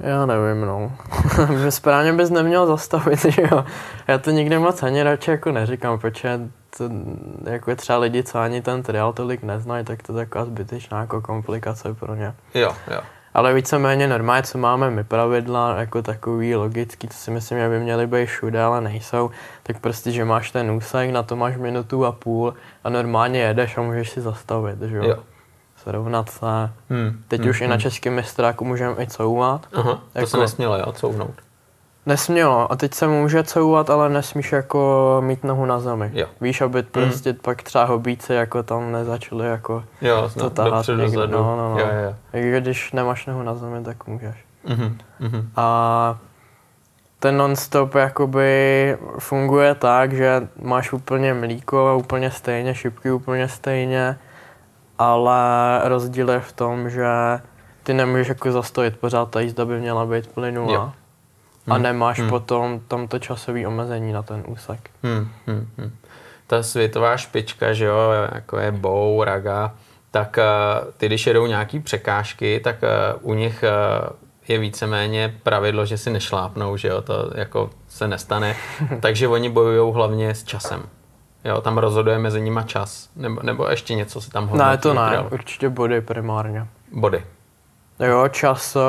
já nevím, no. Správně bys neměl zastavit, že jo. Já to nikdy moc ani radši jako neříkám, protože to, jako třeba lidi, co ani ten trial tolik neznají, tak to je taková zbytečná jako komplikace pro ně. jo, jo. Ale víceméně normálně, co máme my pravidla, jako takový logický, to si myslím, že by měly být všude, ale nejsou, tak prostě, že máš ten úsek, na to máš minutu a půl a normálně jedeš a můžeš si zastavit, že jo. jo. Srovnat se. Hmm, Teď hmm, už i na českém mistráku můžeme i couvat. Aha, to jako- se nesmělo, jo, couvnout. Nesmělo. A teď se může couvat, ale nesmíš jako mít nohu na zemi. Jo. Víš, aby prostě pak třeba hobíci jako tam nezačali jako Jo, to tahat dozadu. No, no, no. Jo, jo. Takže když nemáš nohu na zemi, tak můžeš. Mhm, mhm. A ten non-stop jakoby funguje tak, že máš úplně mlíko úplně stejně, šipky úplně stejně, ale rozdíl je v tom, že ty nemůžeš jako zastavit pořád, ta jízda by měla být plynulá. Jo. A Hmm, nemáš hmm. potom tamto časové omezení na ten úsek. Hmm, hmm, hmm. Ta světová špička, že jo, jako je Bow, Raga, tak eh, ty, když jedou nějaký překážky, tak eh, u nich eh, je víceméně pravidlo, že si nešlápnou, že jo, to jako se nestane. Takže oni bojují hlavně s časem. Jo, tam rozhoduje mezi nima čas. Nebo, nebo ještě něco se tam hodnotí. Ne, to ne, určitě body primárně. Body. Jo, čas, uh,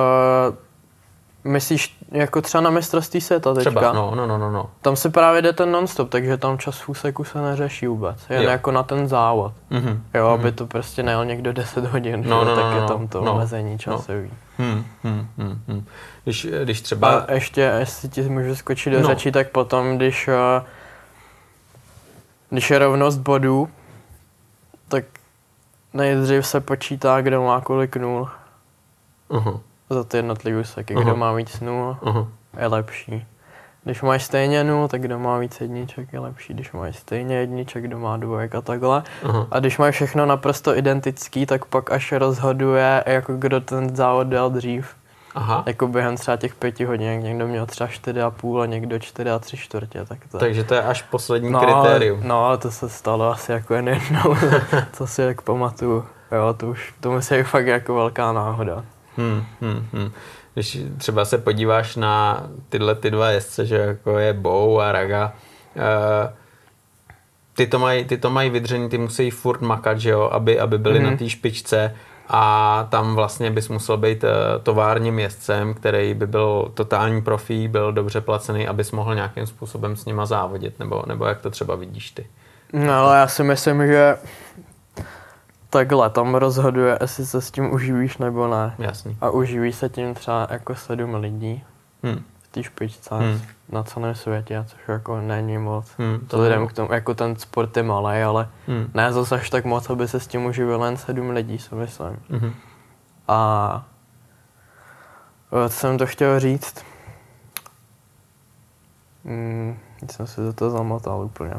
myslíš jako třeba na mistrovství světa teďka? Třeba, no, no, no, no, no. Tam se právě jde ten non-stop, takže tam čas v úseku se neřeší vůbec. Jen Jo. jako na ten závod. Mhm. Jo, aby to prostě nejel někdo 10 hodin, No, že? no, tak no, je no, tam to no, omezení no. časový. Hmm, hmm, hmm, hmm. Když, když třeba... A ještě, jestli ti můžu skočit do No. řeči, tak potom, když, eh, když je rovnost bodů, tak nejdřív se počítá, kdo má kolik nul Uh-huh, za ty jednotlivé úseky. Kdo má víc nul, uh-huh. je lepší. Když máš stejně nul, tak kdo má víc jedniček je lepší. Když máš stejně jedniček, kdo má dvojek a takhle. Aha. A když máš všechno naprosto identický, tak pak až rozhoduje, jako kdo ten závod dal dřív. Aha. Jako během třeba těch pěti hodin, někdo měl třeba čtyři a půl a někdo čtyři a tři čtvrtě, tak to... Takže to je až poslední no, kritérium. Ale, no, ale to se stalo asi jako jen jednou, co si jak pamatuju. Jo, to už, to musí být fakt jako velká náhoda. Hmm, hmm, hmm. Když třeba se podíváš na tyhle ty dva jezdce, že jako je Bow a Raga, eh, ty to mají ty to mají vydřený, ty musí furt makat, že jo, aby, aby byli Mhm. na té špičce a tam vlastně bys musel být eh, továrním jezdcem, který by byl totální profí, byl dobře placený, abys mohl nějakým způsobem s nima závodit, nebo, nebo jak to třeba vidíš ty. No ale já si myslím, že takhle tam rozhoduje, jestli se s tím uživíš nebo ne. Jasný. A uživí se tím třeba jako sedm lidí Hmm. Té špičce Hmm. na celém světě, což jako není moc. Hmm, to jo. k tomu, jako ten sport je malý, ale Hmm. ne zase až tak moc, aby se s tím uživilo jen sedm lidí, si myslím. Mhm. A eh, co jsem to chtěl říct? Mm, Teď jsem si do toho zamotal úplně.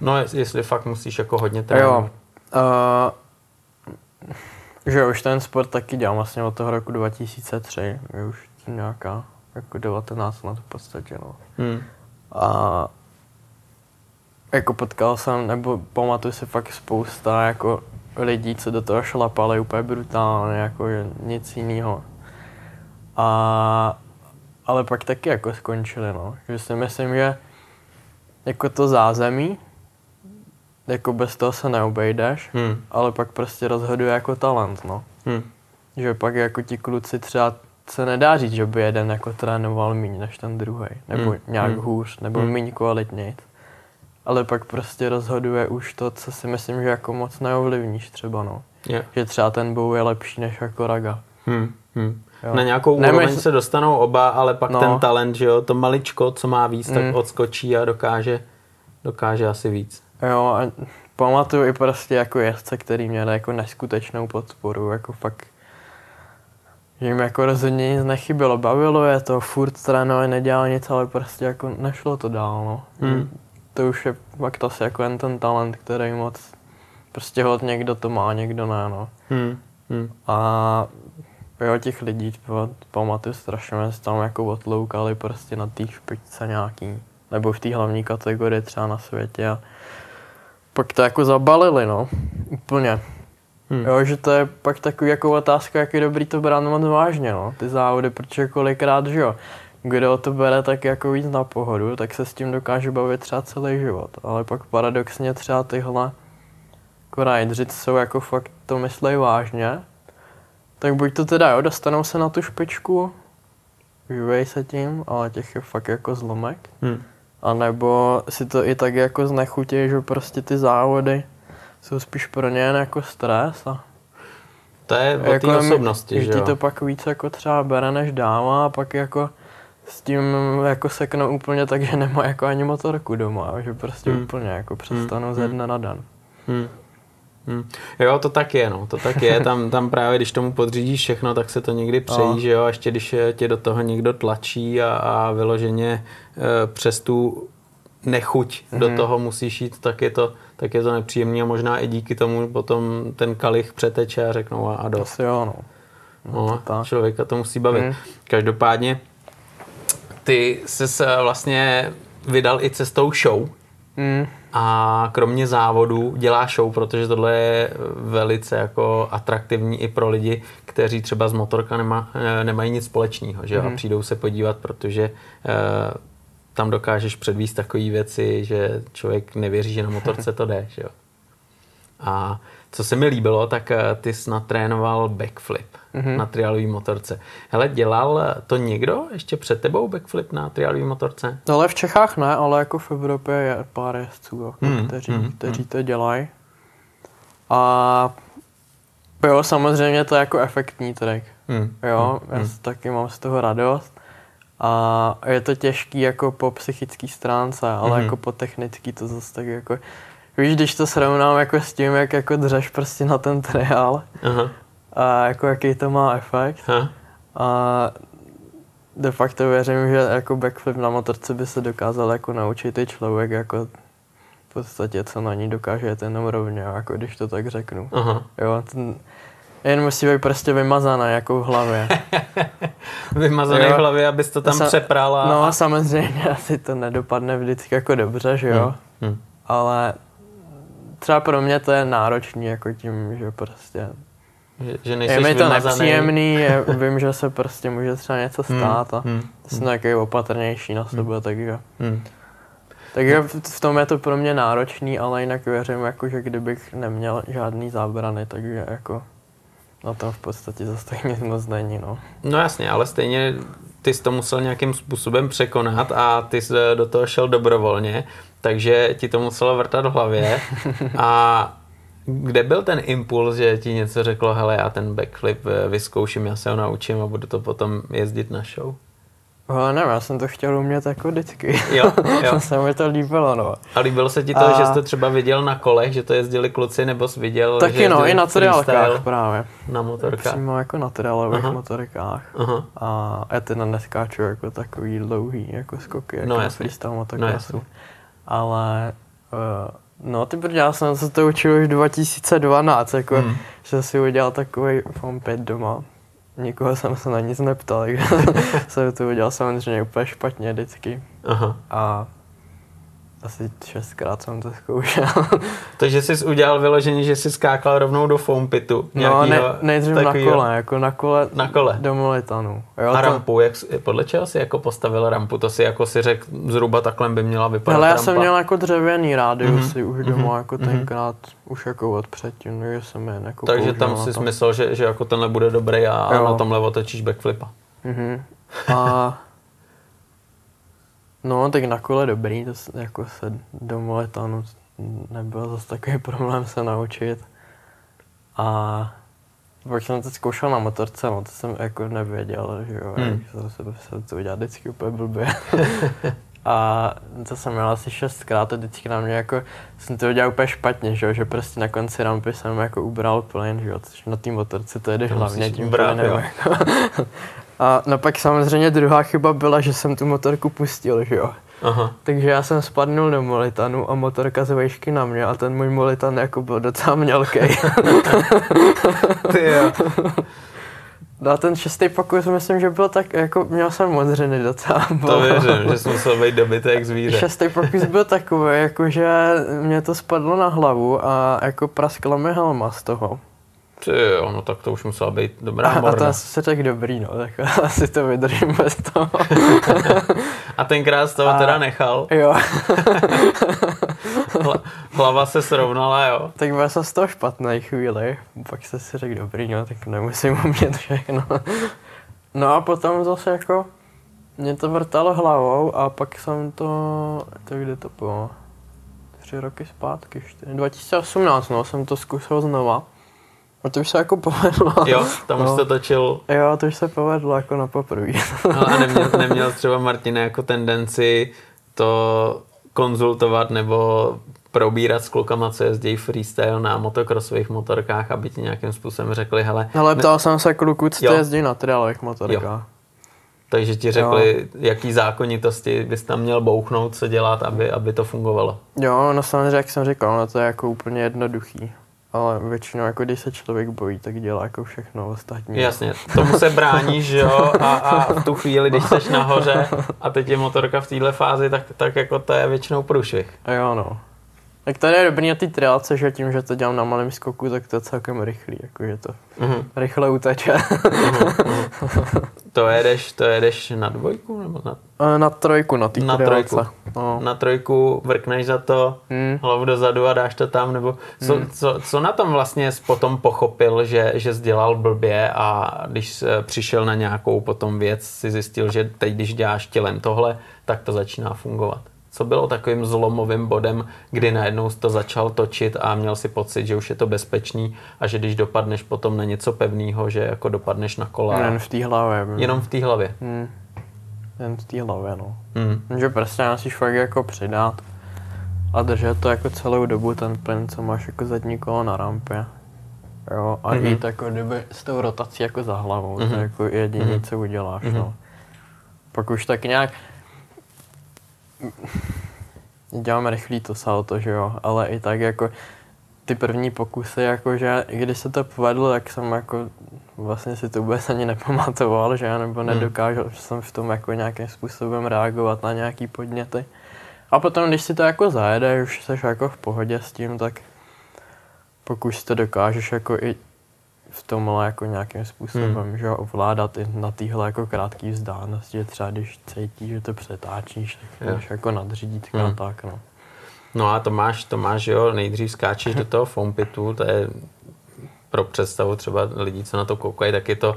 No, jest- jestli fakt musíš jako hodně Jo. trénovat. Uh, že jo, už ten sport taky dělám vlastně od toho roku 2003, je už nějaká jako 19 let v podstatě, no. Hmm. A jako potkal jsem, nebo pamatuju si fakt spousta jako lidí, co do toho šlapali úplně brutálně, jako nic jiného. A, ale pak taky jako skončili, no. Že si myslím, že jako to zázemí, jako bez toho se neobejdeš, Hmm. ale pak prostě rozhoduje jako talent, no. Hmm. Že pak jako ti kluci třeba se nedá říct, že by jeden jako trénoval méně než ten druhý, nebo Hmm, nějak hmm. hůř, nebo Hmm. méně kvalitněji. Ale pak prostě rozhoduje už to, co si myslím, že jako moc neovlivníš třeba, no. Je. Že třeba ten bow je lepší než jako raga. Hmm. Hmm. Jo. Na nějakou Ne, úroveň mysl- se dostanou oba, ale pak No. ten talent, že jo, to maličko, co má víc, tak Mm. odskočí a dokáže, dokáže asi víc. Jo, a pamatuju i prostě jako jezdce, který měl jako neskutečnou podporu, jako fakt že jim jako rozhodně nic nechybělo, bavilo je to, furt trénovali, nedělali nic, ale prostě jako nešlo to dál, no. Hmm. To už je fakt asi jako jen ten talent, který moc, prostě hod někdo to má, někdo ne, no. Hmm. Hmm. A jo, těch lidí, pamatuju strašně, se tam jako otloukali prostě na té špičce nějaký, nebo v té hlavní kategorii třeba na světě a pak to jako zabalili, no, úplně. Hmm. Jo, že to je pak takový jako otázka, jak je dobrý to brát moc vážně, no, ty závody, protože kolikrát, že jo, kdo to bere tak jako víc na pohodu, tak se s tím dokáže bavit třeba celý život, ale pak paradoxně třeba tyhle jako jsou jako fakt to myslej vážně, tak buď to teda jo, dostanou se na tu špičku, živěj se tím, ale těch je fakt jako zlomek, Hmm. a nebo si to i tak jako znechutí, že prostě ty závody jsou spíš pro ně jen jako stres a To je o jako té osobnosti, že jo. to pak víc jako třeba bere než dává a pak jako s tím jako seknou úplně tak, že nemá jako ani motorku doma, že prostě Hmm. úplně jako přestanou Hmm. ze dne na den. Hmm. Hmm. Jo, to tak je, no, to tak je. Tam, tam právě, když tomu podřídíš všechno, tak se to někdy přejí, No. že jo, a ještě když eh, tě do toho někdo tlačí a, a vyloženě e, přes tu nechuť do Mhm. toho musíš jít, tak je to, tak je to nepříjemný a možná i díky tomu potom ten kalich přeteče a řeknou a, a dost. Asi jo, no. No, to tak. člověka to musí bavit. Mhm. Každopádně ty jsi vlastně vydal i cestou show, Mm, a kromě závodu dělá show, protože tohle je velice jako atraktivní i pro lidi, kteří třeba z motorka nema, eh, nemají nic společného, že jo? A přijdou se podívat, protože eh, tam dokážeš předvíst takové věci, že člověk nevěří, že na motorce to jde, že jo? A co se mi líbilo, tak eh, ty jsi natrénoval backflip Mhm. na trialové motorce. Hele, dělal to někdo ještě před tebou backflip na trialové motorce? ale v Čechách ne, ale jako v Evropě je pár jezdců, jako, Hmm, kteří, hmm, kteří to dělají. A jo, samozřejmě to je jako efektní track. Hmm. Jo, hmm. já si taky mám z toho radost. A je to těžký jako po psychické stránce, ale Mhm. jako po technický to zase tak jako... Víš, když to srovnám jako s tím, jak jako dřeš prostě na ten trial Aha. a jako jaký to má efekt. Ha. A de facto věřím, že jako backflip na motorce by se dokázal jako naučit i člověk jako v podstatě, co na ní dokáže jet jenom rovně, jako když to tak řeknu. Aha. Jo, ten, jen musí být prostě vymazaný jako v hlavě. Vymazaný Jo. v hlavě, abys to tam Sa-. No a samozřejmě asi to nedopadne vždycky jako dobře, že jo, Hmm. ale třeba pro mě to je náročný jako tím, že prostě Že, že nejsi je mi to vymazaný. nepříjemný, je, vím, že se prostě může třeba něco Hmm, stát a hmm, jsem taky opatrnější na sebe, takže Hmm. takže v v tom je to pro mě náročný, ale jinak věřím, jako, že kdybych neměl žádný zábrany, takže jako na tom v podstatě zase tak nic moc není, no. No jasně, ale stejně ty jsi to musel nějakým způsobem překonat a ty jsi do toho šel dobrovolně, takže ti to muselo vrtat v hlavě. A kde byl ten impuls, že ti něco řeklo, hele, já ten backflip eh, vyzkouším, já se ho naučím a budu to potom jezdit na show? Ale nevím, já jsem to chtěl umět jako vždycky. Jo, jo. se mi to líbilo, no. A líbilo se ti to, A- že jsi to třeba viděl na kolech, že to jezdili kluci, nebo jsi viděl, že Taky no, jezdili i na triálkách právě. Na motorkách. Přímo jako na triálových Aha. motorkách. Aha. A já teda neskáču jako takový dlouhý jako skoky, jako No, na freestyle No, motokrosu. jasně. Ale uh, no ty já jsem se to učil už 2012, jako, Hmm. že si udělal takový Form 5 doma. Nikoho jsem se na nic neptal, takže jsem to udělal samozřejmě úplně špatně vždycky. Aha. A asi šestkrát jsem to zkoušel. Takže jsi udělal vyloženě, že jsi skákal rovnou do foam pitu. No, ne, nejdřív na takovýho- kole, jako na kole Na kole. do Molitanu. Jo, A to- rampu, jak, podle čeho jsi jako postavil rampu? To si jako si řekl, zhruba takhle by měla vypadat Ale já rampa. jsem měl jako dřevěný rádiusy Mhm, už doma, mhm, jako mhm. tenkrát, už jako od předtím, takže jsem je jako Takže tam na si myslel, že, že jako tenhle bude dobrý a Jo. na tomhle otočíš backflipa. Mhm. A no, tak na kole dobrý, to s- jako se do Moletanu nebyl zase takový problém se naučit. A pak jsem to zkoušel na motorce, no to jsem jako nevěděl, že jo, Hmm. jsem se, se to udělat vždycky úplně blbě. A to jsem měl asi šestkrát a vždycky na mě jako, jsem to udělal úplně špatně, že, jo, že prostě na konci rampy jsem jako ubral plyn, že jo, což na té motorce to jedeš To hlavně tím brát, plynem, jo. jako. A no pak samozřejmě druhá chyba byla, že jsem tu motorku pustil, že jo. Aha. Takže já jsem spadnul do molitanu a motorka z vejšky na mě a ten můj molitan jako byl docela mělký. Ty jo. No a ten šestý pokus myslím, že byl tak, jako měl jsem modřiny docela. To věřím, že jsi musel být jak zvíře. Šestý pokus byl takový, jako že mě to spadlo na hlavu a jako praskla mi helma z toho. Ty jo, no tak to už musela být dobrá A, a morda. to se řekl dobrý, no, tak asi to vydržím bez toho. A tenkrát z toho A- teda nechal. Jo, Hla- Hlava se srovnala, jo. tak byl jsem z toho špatný chvíli. Pak se si řekl dobrý, no, tak nemusím umět všechno. No a potom zase jako mě to vrtalo hlavou a pak jsem to, to kdy to bylo? Tři roky zpátky, čtyři, 2018, no, jsem to zkusil znova. A to už se jako povedlo. Jo, tam už No. jste točil. Jo, to už se povedlo jako na poprvé. Ale a neměl, neměl třeba Martin jako tendenci to konzultovat nebo probírat s klukama, co jezdí freestyle na motokrosových motorkách, aby ti nějakým způsobem řekli, hele, Ale ptal jsem se kluků, co Jo. to jezdí na triálových motorkách. takže ti řekli, jaký zákonitosti bys tam měl bouchnout, co dělat, aby, aby to fungovalo. Jo, no samozřejmě, jak jsem říkal, no to je jako úplně jednoduchý. Ale většinou, jako když se člověk bojí, tak dělá jako všechno ostatní. Jasně, tomu se bráníš, že jo, a, a v tu chvíli, když jsi nahoře a teď je motorka v téhle fázi, tak, tak jako to je většinou průšvih. A jo, no. Tak tady je dobrý na té triálce, že tím, že to dělám na malém skoku, tak to je celkem rychlý, jakože to Mhm. rychle uteče. To jedeš, to jedeš na dvojku nebo na, A na trojku, na té Na trojku. No. na trojku, vrkneš za to, Hmm. hlavu dozadu a dáš to tam, nebo co, co, co na tom vlastně jsi potom pochopil, že, že jsi dělal blbě a když eh, přišel na nějakou potom věc, si zjistil, že teď, když děláš tělem tohle, tak to začíná fungovat. Co bylo takovým zlomovým bodem, kdy najednou jsi to začal točit a měl si pocit, že už je to bezpečný a že když dopadneš potom na něco pevného, že jako dopadneš na kola. Jen v té hlavě. Jenom v té hlavě. Hmm. Jen v té hlavě, no. Hmm. Že prostě musíš fakt jako přidat a držet to jako celou dobu ten plyn, co máš jako zadní kolo na rampě. Jo, a Mhm. mm-hmm. jít jako kdyby s tou rotací jako za hlavou, mm-hmm. to Mhm. je jako jediné, Mhm. co uděláš, Mhm. no. Pak už tak nějak děláme rychlý to salto, že jo, ale i tak jako ty první pokusy, jakože když se to povedlo, tak jsem jako vlastně si to vůbec ani nepamatoval, že já nebo nedokážel, že jsem v tom jako nějakým způsobem reagovat na nějaký podněty. A potom, když si to jako zajede, už jsi jako v pohodě s tím, tak pokud si to dokážeš jako i v tomhle jako nějakým způsobem, hmm. že ovládat i na téhle jako krátké vzdálenosti, že třeba když cítíš, že to přetáčíš, tak můžeš jako nadřídítka Hmm. tak, no. No a to máš, to máš, jo, nejdřív skáčeš do toho foam pitu, to je pro představu třeba lidí, co na to koukají, tak je to uh,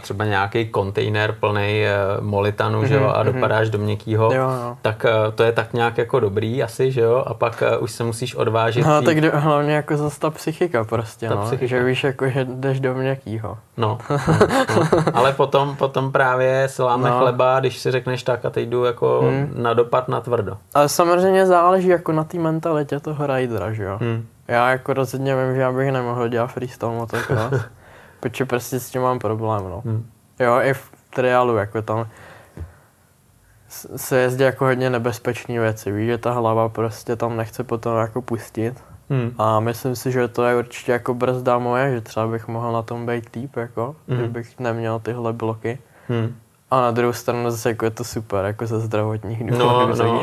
třeba nějaký kontejner plný uh, molitanu, mm-hmm, že jo, mhm, a mhm. dopadáš mm-hmm. do měkkýho, jo, jo. tak uh, to je tak nějak jako dobrý asi, že jo, a pak uh, už se musíš odvážit. No, tý... tak do, hlavně jako zase ta psychika prostě, ta no, psychika. že víš, jako, že jdeš do měkkýho. No, no, no. ale potom, potom právě se láme no. chleba, když si řekneš tak a teď jdu jako hmm. na dopad na tvrdo. Ale samozřejmě záleží jako na té mentalitě toho ridera, že jo. Hmm. Já jako rozhodně vím, že já bych nemohl dělat freestyle motocross, protože prostě s tím mám problém, no. Hmm. Jo, i v triálu, jako tam se jezdí jako hodně nebezpečné věci, víš, že ta hlava prostě tam nechce potom jako pustit. Hmm. A myslím si, že to je určitě jako brzda moje, že třeba bych mohl na tom být líp, jako, hmm. kdybych neměl tyhle bloky. Hmm. A na druhou stranu zase jako je to super, jako ze zdravotních důvodů. No, no,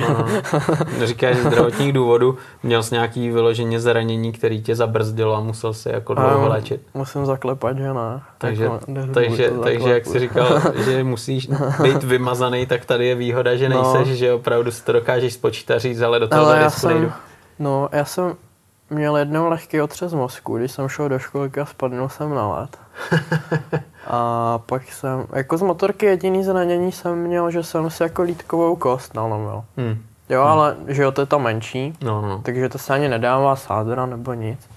no. Říkáš, ze zdravotních důvodů měl jsi nějaký vyloženě zranění, který tě zabrzdilo a musel si jako dlouho léčit? Musím zaklepat, že ne. Takže, jako, takže, takže jak jsi říkal, že musíš být vymazaný, tak tady je výhoda, že no. nejseš, no. že opravdu si to dokážeš spočítat říct, ale do toho ale já jsem, No, já jsem měl jednou lehký otřes mozku, když jsem šel do školky a spadnul jsem na led. a pak jsem, jako z motorky jediný zranění jsem měl, že jsem si jako lítkovou kost nalomil. Hmm. Jo, hmm. ale že jo, to je ta menší, no, no. takže to se ani nedává sádra nebo nic.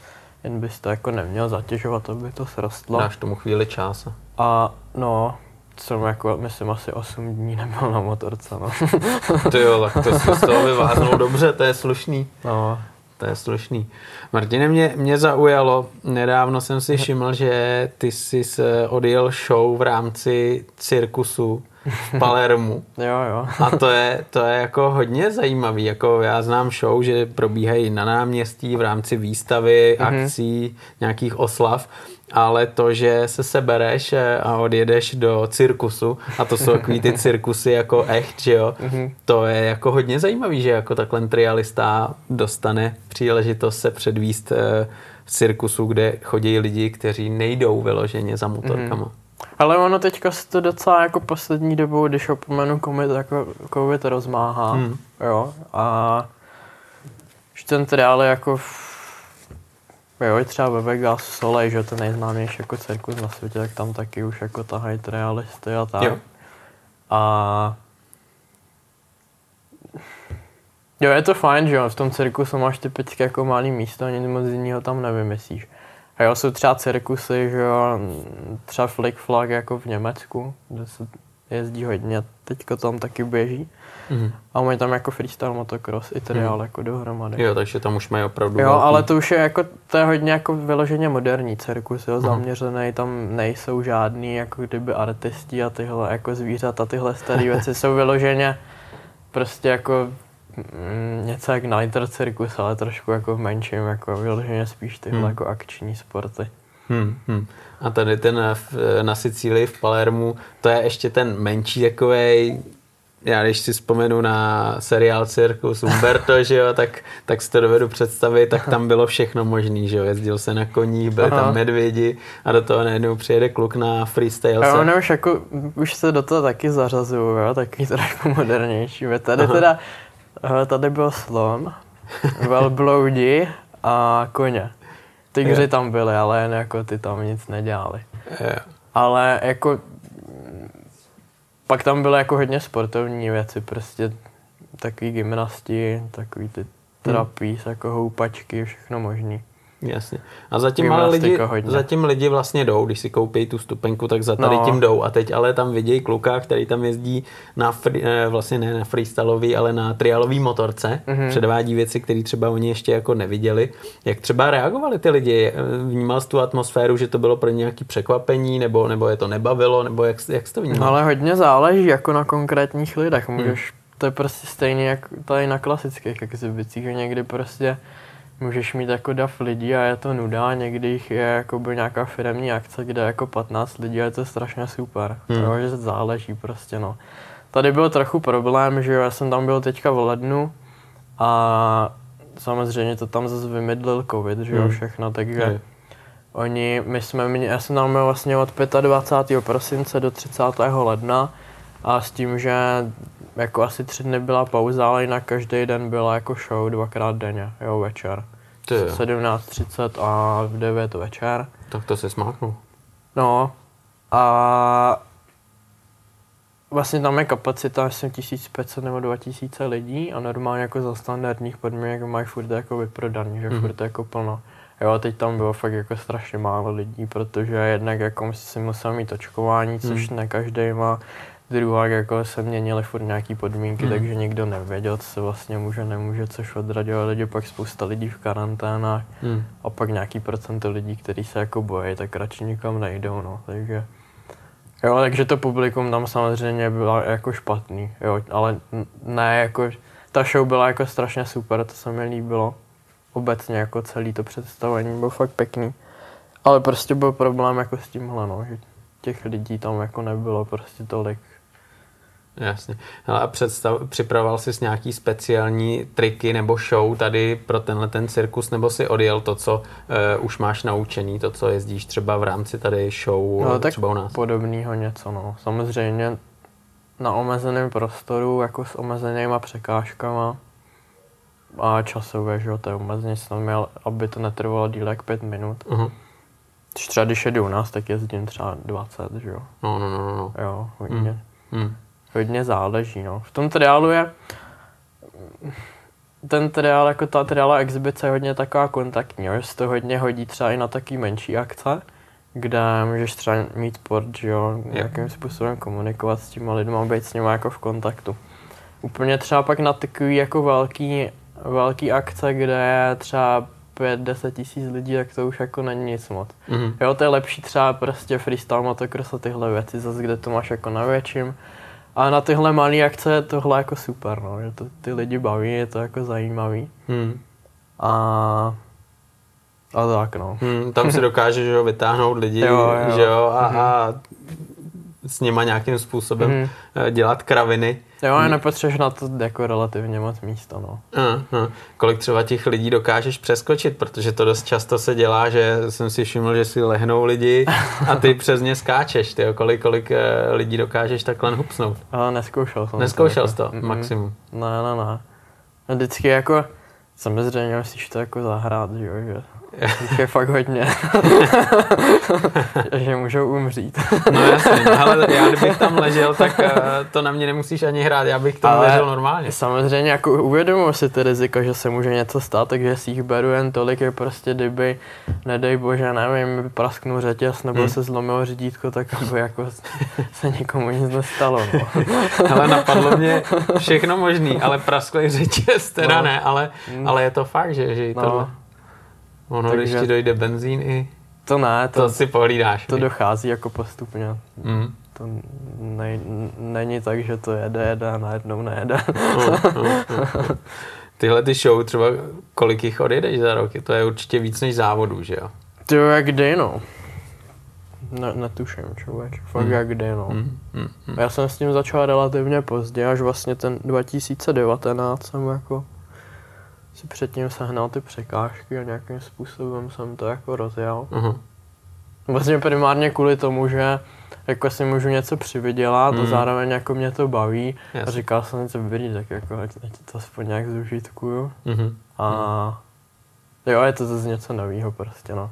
Jen bys to jako neměl zatěžovat, aby to srostlo. Dáš tomu chvíli čas. A no, jsem jako, myslím, asi 8 dní nebyl na motorce, no. Ty jo, tak to si z toho vyváznul dobře, to je slušný. No to je slušný. Martine, mě, mě zaujalo, nedávno jsem si všiml, že ty jsi odjel show v rámci cirkusu v Palermu. jo, jo. A to je, to je jako hodně zajímavý. Jako já znám show, že probíhají na náměstí v rámci výstavy, mm-hmm. akcí, nějakých oslav ale to, že se sebereš eh, a odjedeš do cirkusu, a to jsou takový ty cirkusy jako echt, že jo, mm-hmm. to je jako hodně zajímavý, že jako takhle trialista dostane příležitost se předvíst eh, v cirkusu, kde chodí lidi, kteří nejdou vyloženě za motorkama. Mm-hmm. Ale ono teďka se to docela jako poslední dobou, když opomenu COVID, jako COVID rozmáhá, mm. jo, a že ten triál je jako Jo, třeba ve Vegas Soleil, že to nejznámější jako cirkus na světě, tak tam taky už jako tahají realisty a tak. Jo. A Jo, je to fajn, že jo, v tom cirkusu máš typicky jako malý místo a nic moc jiného tam nevymyslíš. A jo, jsou třeba cirkusy, že jo, třeba Flick Flag jako v Německu, kde se jezdí hodně, teďko tam taky běží. Mm-hmm. A mají tam jako freestyle motocross i triál mm. jako dohromady. Jo, takže tam už mají opravdu Jo, velký. ale to už je jako, to je hodně jako vyloženě moderní cirkus, jo, mm. zaměřený, tam nejsou žádný jako kdyby artisti a tyhle jako zvířata, tyhle staré věci jsou vyloženě prostě jako mm, něco jak Nighter cirkus, ale trošku jako v menším, jako vyloženě spíš tyhle mm. jako akční sporty. Hmm, hmm. A tady ten na Sicílii v Palermu, to je ještě ten menší takový já když si vzpomenu na seriál Circus Umberto, že jo, tak, tak si to dovedu představit, tak tam bylo všechno možný, že jo, jezdil se na koních, byli Aha. tam medvědi a do toho najednou přijede kluk na freestyle. A ono už jako, už se do toho taky zařazují, jo, taky trošku modernější. Tady Aha. teda, tady byl slon, velbloudi a koně. Tygři tam byli, ale jen jako ty tam nic nedělali. Je. Ale jako pak tam byly jako hodně sportovní věci, prostě takový gymnasti, takový ty trapíz, hmm. jako houpačky, všechno možný. Jasně. A zatím ale lidi, zatím lidi vlastně jdou, když si koupí tu stupenku, tak za tady no. tím jdou. A teď ale tam vidějí kluka, který tam jezdí na free, eh, vlastně ne na freestyleový, ale na trialový motorce. Mm-hmm. Předvádí věci, které třeba oni ještě jako neviděli. Jak třeba reagovali ty lidi? Vnímal jsi tu atmosféru, že to bylo pro ně nějaký překvapení, nebo, nebo je to nebavilo, nebo jak, jak jsi to vnímal? Ale hodně záleží jako na konkrétních lidech. Můžeš, hmm. to je prostě stejně jak tady na klasických exhibicích, že někdy prostě můžeš mít jako dav lidí a je to nuda, někdy je jako by nějaká firmní akce, kde jako 15 lidí a je to strašně super, hmm. jo, že záleží prostě no. Tady byl trochu problém, že jo, já jsem tam byl teďka v lednu a samozřejmě to tam zase vymydlil covid, že jo, hmm. všechno, takže hmm. oni, my jsme, mě, já jsem tam byl vlastně od 25. prosince do 30. ledna a s tím, že jako asi tři dny byla pauza, ale jinak každý den byla jako show dvakrát denně, jo, večer. 17.30 a v 9 večer. Tak to se smáknul. No a vlastně tam je kapacita asi 1500 nebo 2000 lidí a normálně jako za standardních podmínek mají furt jako vyprodaný, že mm. furt jako plno. Jo, a teď tam bylo fakt jako strašně málo lidí, protože jednak jako si musel mít očkování, což mm. ne každý má. Druhá jako se měnily furt nějaký podmínky, mm. takže nikdo nevěděl, co se vlastně může, nemůže, což odradilo lidi, pak spousta lidí v karanténách mm. a pak nějaký procento lidí, kteří se jako bojí, tak radši nikam nejdou, no, takže Jo, takže to publikum tam samozřejmě bylo jako špatný, jo, ale ne jako, ta show byla jako strašně super, to se mi líbilo. Obecně jako celý to představení bylo fakt pěkný. Ale prostě byl problém jako s tímhle, no, že těch lidí tam jako nebylo prostě tolik. Jasně. Hele, a představ, připravoval jsi nějaký speciální triky nebo show tady pro tenhle ten cirkus, nebo si odjel to, co uh, už máš naučený, to, co jezdíš třeba v rámci tady show no, tak třeba u nás? podobného něco, no. Samozřejmě na omezeném prostoru, jako s omezenýma překážkama a časově, že jo, to je omezeně jsem měl, aby to netrvalo díl jak pět minut. Uh-huh. Třeba když jedu u nás, tak jezdím třeba 20, že jo. No, no, no, no. Jo, hodně. Mm. Hodně záleží, no. V tom triálu je ten triál, jako ta triála exibice je hodně taková kontaktní, jo, že se to hodně hodí třeba i na taky menší akce, kde můžeš třeba mít port, že jo, nějakým způsobem komunikovat s těma lidma, být s nimi jako v kontaktu. Úplně třeba pak na takový jako velký, velký akce, kde je třeba 5-10 tisíc lidí, tak to už jako není nic moc. Mm-hmm. Jo, to je lepší třeba prostě freestyle motocross a tyhle věci, zase kde to máš jako na větším. A na tyhle malé akce je tohle jako super, no, že to ty lidi baví, je to jako zajímavý. Hmm. A, a tak no. Hmm, tam si dokáže že jo, vytáhnout lidi, jo, jo. Že jo, a, hmm. a s nima nějakým způsobem hmm. dělat kraviny. Jo, a nepotřebuješ na to jako relativně moc místa, no. Uh. Kolik třeba těch lidí dokážeš přeskočit, protože to dost často se dělá, že jsem si všiml, že si lehnou lidi a ty přes ně skáčeš, tyjo. Kolik, kolik eh, lidí dokážeš takhle hupsnout? Ale neskoušel jsem Neskoušel to. jsi to, maximum? Ne, ne, ne. Vždycky jako, samozřejmě musíš to jako zahrát, že jo, že Jich je fakt hodně. že můžou umřít. no jasně, ale já kdybych tam ležel, tak uh, to na mě nemusíš ani hrát, já bych tam ale ležel normálně. Samozřejmě jako uvědomuji si ty riziko, že se může něco stát, takže si jich beru jen tolik, že prostě kdyby, nedej bože, nevím, prasknu řetěz nebo hmm. se zlomilo řídítko, tak aby jako se nikomu nic nestalo. No. ale napadlo mě všechno možný, ale prasklý řetěz teda no. ne, ale, hmm. ale je to fakt, že, že no. tohle Ono, Takže... když ti dojde benzín i... To ne, to, to si pohlídáš. To dochází jako postupně. Mm. To ne, není tak, že to jede, jede a najednou nejede. Mm, mm, mm, Tyhle ty show třeba kolik jich odjedeš za rok? To je určitě víc než závodů, že jo? To je jak kdy, no. Ne, netuším, člověk. Fakt mm. jak kdy, no. Mm, mm, mm. Já jsem s tím začal relativně pozdě, až vlastně ten 2019 jsem jako si předtím sehnal ty překážky a nějakým způsobem jsem to jako rozjel. Uh-huh. Vlastně primárně kvůli tomu, že jako si můžu něco přivydělat mm. a zároveň jako mě to baví yes. a říkal jsem něco dobrý, tak jako ať, ať to aspoň nějak zužitkuju. Mm-hmm. A jo, je to zase něco nového prostě, no.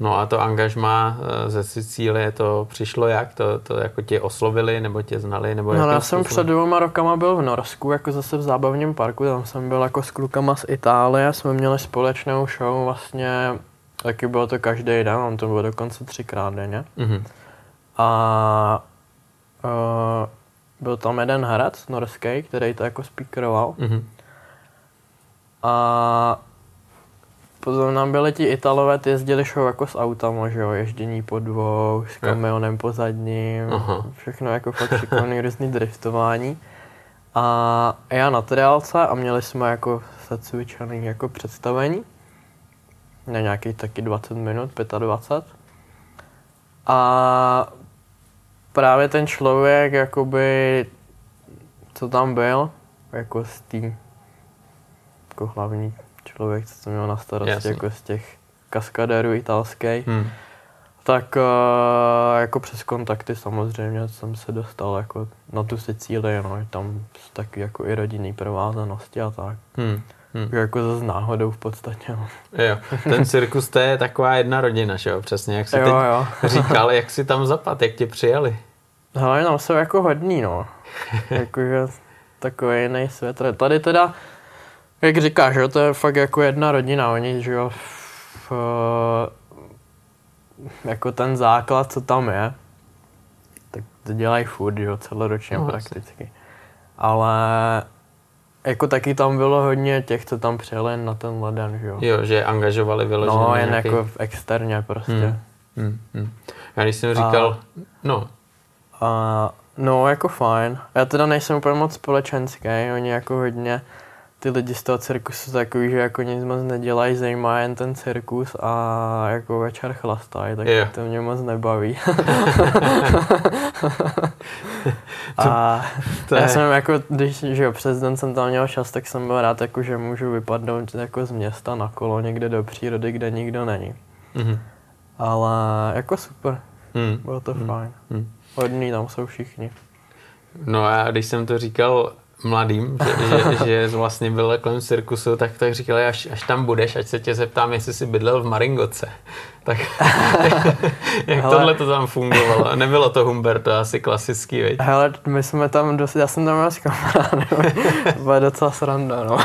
No a to angažma eh, ze Sicílie, to přišlo jak? To, to jako tě oslovili, nebo tě znali? Nebo no já jsem před dvěma rokama byl v Norsku, jako zase v zábavním parku, tam jsem byl jako s klukama z Itálie, jsme měli společnou show vlastně, taky bylo to každý den, on to bylo dokonce třikrát denně. Mm-hmm. A uh, byl tam jeden herec norský, který to jako speakeroval. Mm-hmm. A Nám byli ti Italové, ty jezdili show jako s autama, že jo, ježdění po dvou, s kamionem po zadním, Aha. všechno jako fakt šikovný, různý driftování. A já na triálce a měli jsme jako secvičený jako představení na nějakých taky 20 minut, 25. A právě ten člověk, jakoby, co tam byl, jako z tým, jako hlavní člověk, co to měl na starosti, Jasně. jako z těch kaskadérů italských. Hmm. Tak uh, jako přes kontakty samozřejmě jsem se dostal jako na tu Sicílii, no, tam taky jako i rodinný provázanosti a tak. Hmm. Hmm. Jako zase náhodou v podstatě. No. Jo, ten cirkus to je taková jedna rodina, že jo, přesně, jak jsi Jo, teď jo. říkal, jak si tam zapad, jak tě přijali. Hele, tam jsou jako hodný, no. Jakože takový jiný svět. Tady teda, jak říkáš, jo, to je fakt jako jedna rodina. Oni, že jo, v, jako ten základ, co tam je, tak to dělají furt, jo, celoročně No, prakticky. Ale jako taky tam bylo hodně těch, co tam přijeli na ten leden, že jo. Jo, že angažovali vyloženě No, jen nějaký... jako v externě prostě. Hmm. Hmm. Hmm. Já když jsem říkal, no, A, no, jako fajn. Já teda nejsem úplně moc společenský, oni jako hodně, ty lidi z toho cirkusu jsou takový, že jako nic moc nedělají, zajímá jen ten cirkus a jako večer chlastají, tak Jo. to mě moc nebaví. a to já je, jsem jako, když že jo, přes den jsem tam měl čas, tak jsem byl rád, jako, že můžu vypadnout jako z města na kolo někde do přírody, kde nikdo není. Mhm. Ale jako super, Hmm. bylo to Hmm. fajn. Hmm. Hodný tam jsou všichni. No a když jsem to říkal mladým, že, že, že vlastně byl kolem cirkusu, tak, tak říkali, až, až tam budeš, ať se tě zeptám, jestli jsi bydlel v Maringoce. Tak jak Hele. tohle to tam fungovalo? Nebylo to Humberto, asi klasický, veď? Hele, my jsme tam dost, já jsem tam měl s kamarádem, bylo docela sranda, no.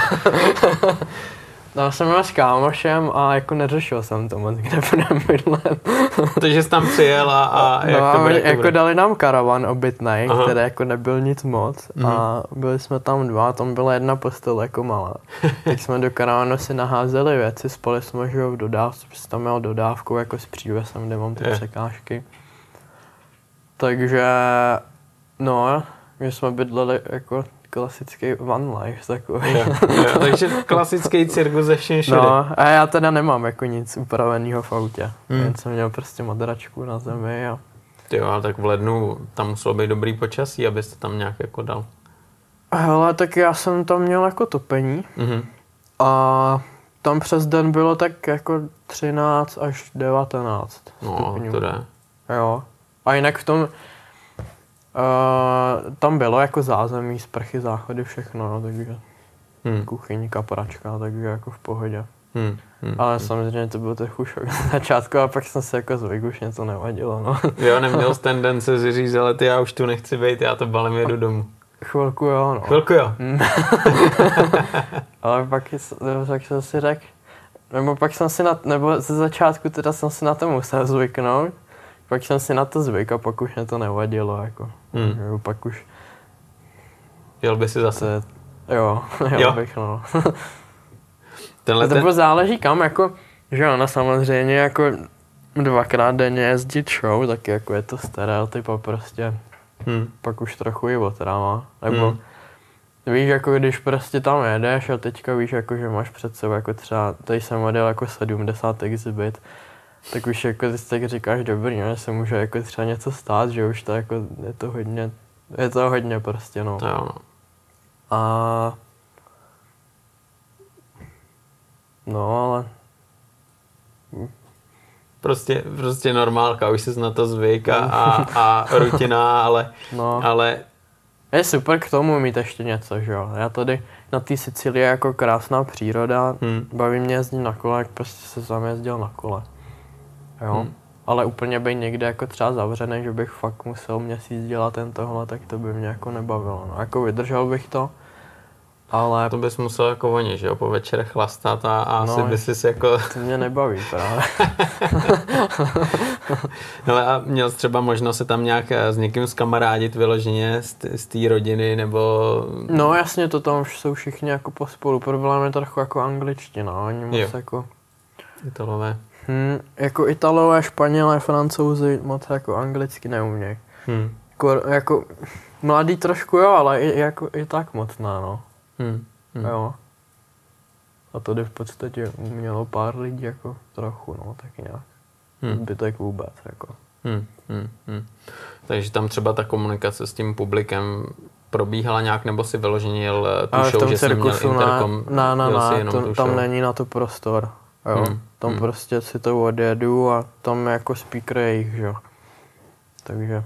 Tam jsem měl s kámošem a jako neřešil jsem to moc, kde budeme bydlet. Takže jsi tam přijel a, a jak no to bude, jak to jako bude? dali nám karavan obytnej, Aha. který jako nebyl nic moc Mhm. a byli jsme tam dva, tam byla jedna postel jako malá. Tak jsme do karavanu si naházeli věci, spali jsme že v dodávce, protože tam měl dodávku jako s přívesem, kde mám ty Je. překážky. Takže, no, my jsme bydleli jako klasický van life takový. Jo, jo, takže klasický cirkus ze všem všude. No, a já teda nemám jako nic upraveného v autě. Hmm. Jen jsem měl prostě madračku na zemi a Jo, ale tak v lednu tam muselo být dobrý počasí, abyste tam nějak jako dal. Hele, tak já jsem tam měl jako topení Mhm. a tam přes den bylo tak jako 13 až 19 No, stupňů. to jde. Jo. A jinak v tom, uh, tam bylo jako zázemí, sprchy, záchody, všechno, no, takže Hm. kuchyň, kapračka, takže jako v pohodě. Hm. Hm. Ale samozřejmě to byl trochu šok na začátku a pak jsem se jako zvyk, už něco nevadilo, no. Jo, neměl jsi tendence si říct, ale ty já už tu nechci být, já to balem jedu domů. Chvilku jo, no. Chvilku jo. Ale pak, tak jsem si řekl, nebo pak jsem si na, nebo ze začátku teda jsem si na to musel zvyknout, pak jsem si na to zvyk a pak už mě to nevadilo, jako. Hmm. Jo, pak už Jel by si zase. jo, jo, Jo. bych, no. Tenhle to ten, záleží kam, jako, že ono samozřejmě jako dvakrát denně jezdit show, tak jako je to stereotyp a prostě hm. pak už trochu i otrava. Nebo Hmm. víš, jako když prostě tam jedeš a teďka víš, jako, že máš před sebou jako třeba, tady jsem odjel jako 70 exhibit, tak už jako ty tak říkáš, dobrý, že se může jako třeba něco stát, že už to jako, je to hodně, je to hodně prostě, no. To jo, no. A... No, ale Prostě, prostě normálka, už jsi na to zvyk a, a, a rutina, ale, no. ale Je super k tomu mít ještě něco, že jo. Já tady na té Sicílii jako krásná příroda, hm. baví mě jezdit na kole, jak prostě se sám jezdil na kole. Jo. Hmm. Ale úplně být někde jako třeba zavřený, že bych fakt musel měsíc dělat ten tohle, tak to by mě jako nebavilo. No, jako vydržel bych to, ale to bys musel jako oni, že jo, po večerech chlastat a, a No, asi by si jako, to mě nebaví právě. hele a měl jsi třeba možnost se tam nějak eh, s někým zkamarádit vyloženě z té rodiny, nebo No jasně, to tam už jsou všichni jako pospolu. Problém je trochu jako angličtina, oni moc Jo. jako... Italové. Hm, jako Italové, Španělé, Francouzi moc jako anglicky neumějí. Hm. Jako, jako mladý trošku jo, ale i, jako, i tak moc ne, no. Hm. Hm. Jo. A tady v podstatě mělo pár lidí jako trochu, no, taky nějak. Hm. Zbytek vůbec, jako. Hmm, hmm, hmm. Takže tam třeba ta komunikace s tím publikem probíhala nějak, nebo si vyloženě jel eh, tu show, že jsi měl na, interkom, na, na, na, jenom to, tam není na to prostor. Jo, Hmm, tam hmm. prostě si to odjedu a tam je jako speaker jejich, že jo. Takže,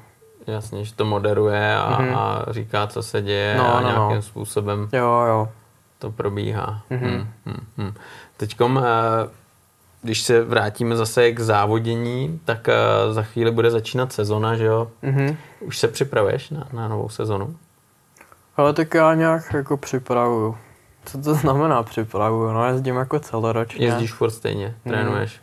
Jasně, že to moderuje a, Mhm. a říká, co se děje No, a no, nějakým no. způsobem jo, jo. to probíhá. Mhm. Hmm, hmm, hmm. Teďkom, eh, když se vrátíme zase k závodění, tak eh, za chvíli bude začínat sezona, že jo? Mhm. Už se připravuješ na, na novou sezonu? Ale tak já nějak jako připravuju. Co to znamená připravuju? No jezdím jako celoročně. Jezdíš furt stejně, Mhm. trénuješ.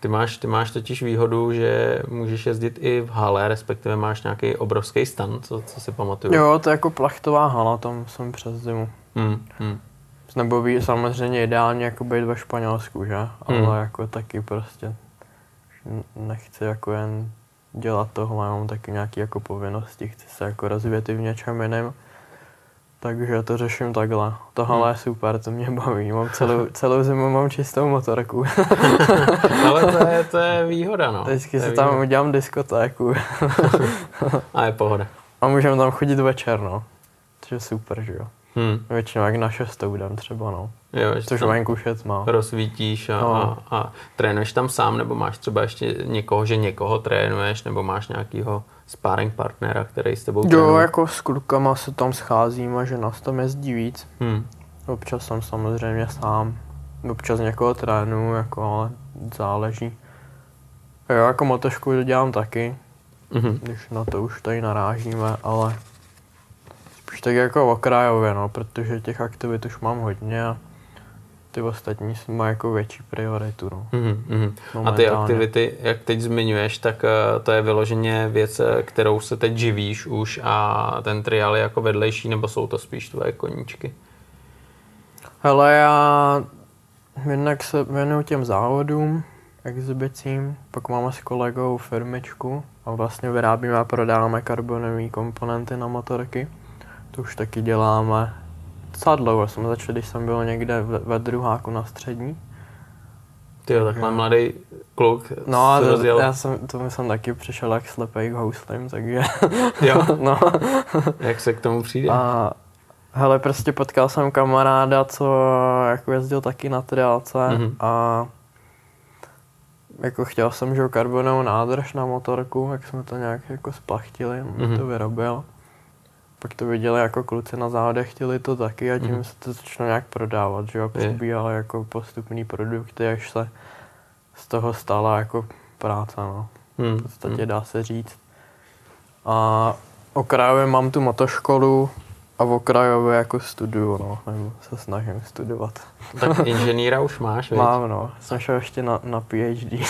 Ty máš, ty máš totiž výhodu, že můžeš jezdit i v hale, respektive máš nějaký obrovský stan, co, co si pamatuju. Jo, to je jako plachtová hala, tam jsem přes zimu. Hmm, hmm. Nebo ví, samozřejmě ideálně jako být ve Španělsku, že? Hmm. Ale jako taky prostě nechci jako jen dělat tohle, mám taky nějaké jako povinnosti, chci se jako rozvíjet i v něčem jiném. Takže to řeším takhle. Tohle Hmm. je super, to mě baví. Mám celou, celou zimu mám čistou motorku. Ale to je, to je výhoda, no. Vždycky To si tam udělám diskotéku. A je pohoda. A můžeme tam chodit večer, no. Což je super, že jo. Hmm. Většinou jak na šestou jdem třeba, no. Jo, Což venku šet má. rozsvítíš a, No. a, a trénuješ tam sám, nebo máš třeba ještě někoho, že někoho trénuješ, nebo máš nějakýho sparring partnera, který s tebou Jo, trénuje? jako s klukama se tam scházíme, že nás tam jezdí víc. Hmm. Občas jsem samozřejmě sám. Občas někoho trénuju, jako, ale záleží. Jo, jako motošku dělám taky, Mhm. když na to už tady narážíme, ale spíš tak jako okrajově, no, protože těch aktivit už mám hodně a ty ostatní mají jako větší prioritu, no. Mhm, mhm. A ty aktivity, jak teď zmiňuješ, tak eh, to je vyloženě věc, eh, kterou se teď živíš už a ten trial je jako vedlejší, nebo jsou to spíš tvoje koníčky? Hele, já jednak se věnuju těm závodům, exhibicím, pak máme s kolegou firmičku a vlastně vyrábíme a prodáváme karbonové komponenty na motorky. To už taky děláme docela dlouho. Jsem začal, když jsem byl někde ve, druháku na střední. Ty jo, takhle mladý kluk No a to, já jsem, tomu jsem taky přišel jak slepej k houslím, takže Jo, no. jak se k tomu přijde? A hele, prostě potkal jsem kamaráda, co jako jezdil taky na triálce Mhm. a jako chtěl jsem, že karbonovou nádrž na motorku, jak jsme to nějak jako splachtili, on Mhm. mm to vyrobil. Pak to viděli jako kluci na závodech, chtěli to taky a tím Mhm. se to začalo nějak prodávat, že jo, přibíhali jako postupný produkty, až se z toho stala jako práce, no Hmm, v podstatě dá se říct. A okrajově mám tu motoškolu a v okrajově jako studuju, no, nebo se snažím studovat. Tak inženýra už máš, viď? Mám, no, jsem šel ještě na, na PhD.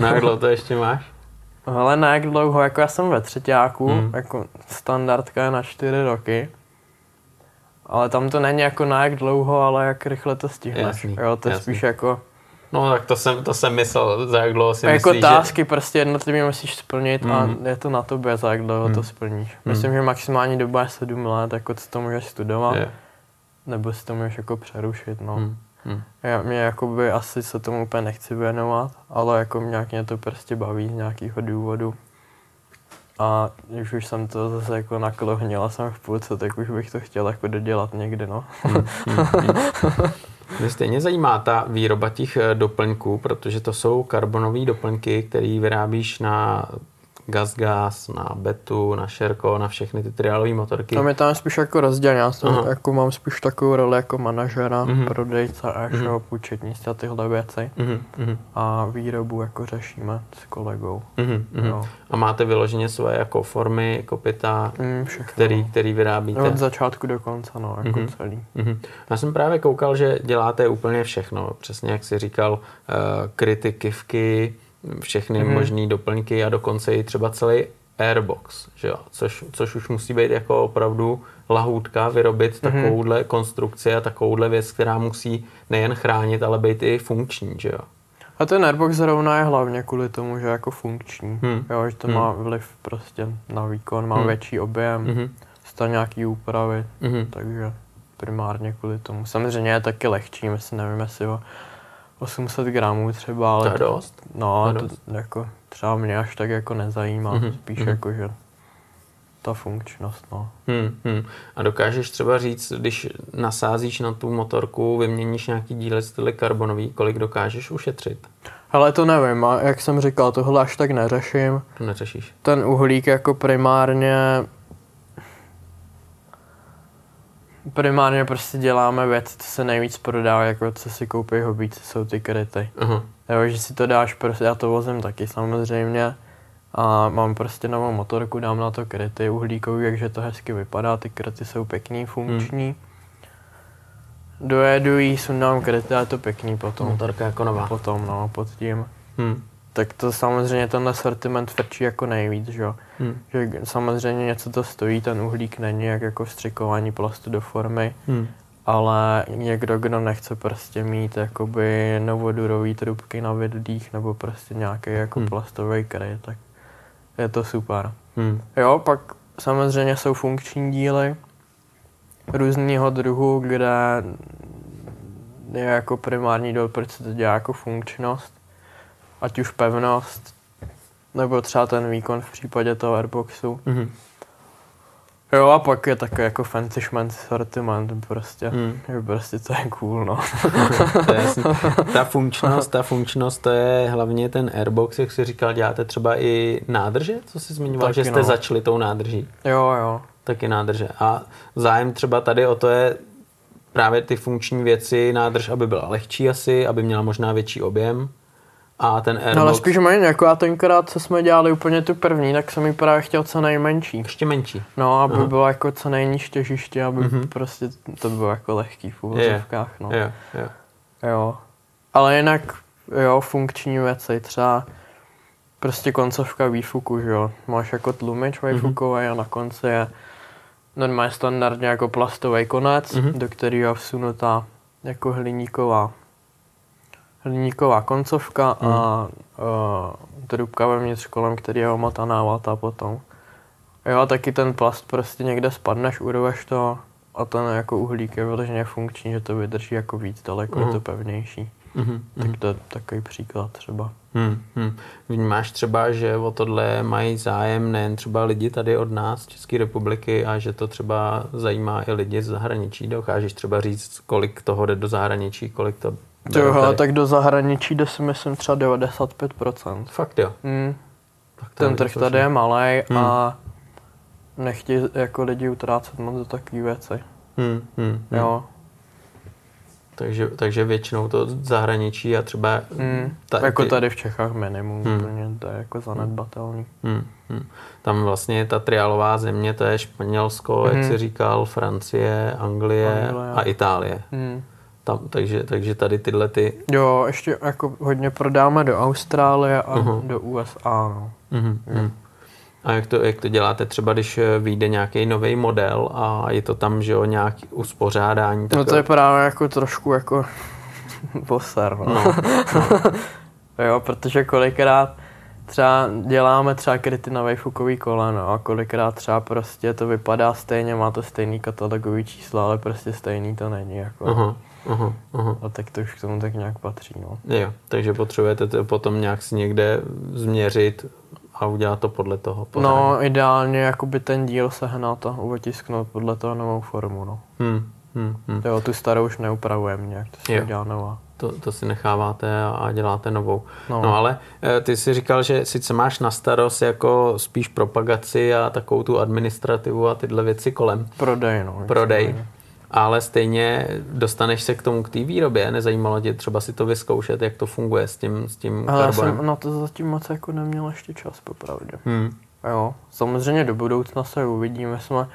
Na jak dlouho to ještě máš? Ale na jak dlouho, jako já jsem ve třetíku, Hmm. hmm. jako standardka je na čtyři roky. Ale tam to není jako na jak dlouho, ale jak rychle to stihneš. Jasný, jo, to je jasný. spíš jako, No tak to jsem, to jsem myslel, za jak dlouho si jako myslíš, že... tásky prostě jednotlivě musíš splnit a Mhm. je to na tobě, za jak dlouho Hmm. to splníš. Myslím, že maximální doba je sedm let, jako co to můžeš studovat, Je. nebo si to můžeš jako přerušit, no. Hmm, hmm. Já, mě jakoby asi se tomu úplně nechci věnovat, ale jako nějak mě to prostě baví z nějakého důvodu. A když už jsem to zase jako naklohnil a jsem v půlce, tak už bych to chtěl jako dodělat někdy, no. Mě stejně zajímá ta výroba těch eh, doplňků, protože to jsou karbonové doplňky, které vyrábíš na GasGas, na Betu, na Sherco, na všechny ty triálové motorky. Tam je tam spíš jako rozdělený, já jsem, Aha. jako mám spíš takovou roli jako manažera, Mhm. prodejce, e-shop, Mhm. účetnictví a tyhle věci. Mhm, mhm, A výrobu jako řešíme s kolegou. mhm, mhm. Jo. A máte vyloženě svoje jako formy, kopita, Mm, všechno. který, který vyrábíte? Od začátku do konce, no, jako Mhm. celý. Mhm. Já jsem právě koukal, že děláte úplně všechno. Přesně jak jsi říkal, eh, kryty, kivky, všechny Mhm. možné doplňky a dokonce i třeba celý airbox, že jo? Což, což už musí být jako opravdu lahůdka vyrobit Mhm. takovouhle konstrukci a takovouhle věc, která musí nejen chránit, ale být i funkční, že jo? A ten Airbox zrovna je hlavně kvůli tomu, že je jako funkční. Hmm. Jo, že to Hmm. má vliv prostě na výkon, má Hmm. větší objem, Mhm. stá nějaký úpravy, Mhm. takže primárně kvůli tomu. Samozřejmě je taky lehčí, myslím, nevím, jestli o 800 gramů třeba, ale To je dost. no, to je to, dost. jako třeba mě až tak jako nezajímá, Mhm. spíš Mhm. jako, že ta funkčnost, no. Hmm, hmm. A dokážeš třeba říct, když nasázíš na tu motorku, vyměníš nějaký díly styly karbonový, kolik dokážeš ušetřit? Ale to nevím, a jak jsem říkal, tohle až tak neřeším. To neřešíš. Ten uhlík jako primárně primárně prostě děláme věci, co se nejvíc prodá, jako co si koupí hobíci, jsou ty kryty. Aha. Jo, že si to dáš prostě, já to vozím taky samozřejmě. A mám prostě novou motorku, dám na to kryty uhlíkový, takže to hezky vypadá, ty kryty jsou pěkný, funkční. Hmm. Dojedu jí, sundám kryty a je to pěkný potom. Motorka jako nová. Potom, no, pod tím. Hmm. Tak to samozřejmě tenhle sortiment frčí jako nejvíc, že jo. Hmm. Že samozřejmě něco to stojí, ten uhlík není jak jako vstřikování plastu do formy, Hmm. ale někdo, kdo nechce prostě mít jakoby novodurový trubky na vydlích nebo prostě nějaký jako Hmm. plastový kryt, tak je to super. Hmm. Jo, pak samozřejmě jsou funkční díly různého druhu, kde je jako primární důvod, proč se to dělá jako funkčnost, ať už pevnost, nebo třeba ten výkon v případě toho airboxu. Hmm. Jo, a pak je takový jako fancy schmancy sortiment, prostě, Hmm. že prostě to je cool, no. to je jasný. Ta funkčnost, ta funkčnost, to je hlavně ten airbox, jak jsi říkal, děláte třeba i nádrže, co jsi zmiňoval, Taky že jste no. začali tou nádrží. Jo, jo. Taky nádrže. A zájem třeba tady o to je právě ty funkční věci, nádrž, aby byla lehčí asi, aby měla možná větší objem. A ten airbox No ale spíš méně, jako já tenkrát, co jsme dělali úplně tu první, tak jsem ji právě chtěl co nejmenší. ještě menší. No, aby Aha. bylo jako co nejníž těžiště, aby Mhm. prostě to bylo jako lehký v uvozovkách, no. Jo, jo. Jo. Ale jinak, jo, funkční věci, třeba prostě koncovka výfuku, že jo. Máš jako tlumič výfukový a na konci je normálně standardně jako plastový konec, Mhm. do kterého je vsunutá jako hliníková hliníková koncovka a uh, trubka vevnitř kolem, který je omotaná vata potom. Jo, a taky ten plast prostě někde spadneš, urveš to a ten jako uhlík je vyloženě funkční, že to vydrží jako víc daleko, je Mhm. to pevnější. Mhm. Tak to je takový příklad třeba. Hmm, hmm. Vnímáš třeba, že o tohle mají zájem nejen třeba lidi tady od nás, z České republiky, a že to třeba zajímá i lidi z zahraničí. Dokážeš třeba říct, kolik toho jde do zahraničí, kolik to To jo, tady? tak do zahraničí jde si myslím třeba 95%. Fakt jo. Hmm. Tak Ten trh tady je malý Hmm. a nechtějí jako lidi utrácet moc do takové věci. Hmm, hmm, hmm. Jo. Takže, takže většinou to zahraničí a třeba... Hmm. ta- jako ty- tady v Čechách minimum, Hmm. úplně to je jako zanedbatelný. Hmm, hmm. Tam vlastně ta triálová země, to je Španělsko, Mhm. jak jsi říkal, Francie, Anglie, Anglie. a Itálie. Hmm. Tam, takže, takže tady tyhle ty... Jo, ještě jako hodně prodáme do Austrálie a Mhm. do USA, no. Mhm, mhm. A jak to, jak to děláte třeba, když eh, vyjde nějaký nový model a je to tam, že jo, nějaký uspořádání? No to je právě jako trošku jako poser, no. no, Jo, protože kolikrát třeba děláme třeba kryty na vejfukový koleno a kolikrát třeba prostě to vypadá stejně, má to stejný katalogový číslo, ale prostě stejný to není, jako. aha, aha, aha. A tak to už k tomu tak nějak patří, no. Jo, takže potřebujete to potom nějak si někde změřit a udělat to podle toho. pořádně. No, ideálně jakoby ten díl sehnat a otisknout podle toho novou formu, no. Hmm, hmm, hmm. Jo, tu starou už neupravujeme nějak, to se udělá nová. To, to si necháváte a, děláte novou. No. No. no ale eh, ty si říkal, že sice máš na starost jako spíš propagaci a takovou tu administrativu a tyhle věci kolem, Prodej, no. prodej. Ale stejně dostaneš se k tomu, k té výrobě. Nezajímalo tě třeba si to vyzkoušet, jak to funguje s tím, s tím Ale já karbonem? jsem na to zatím moc jako neměl ještě čas, popravdě. Hmm. Jo, samozřejmě do budoucna se uvidíme. Jsme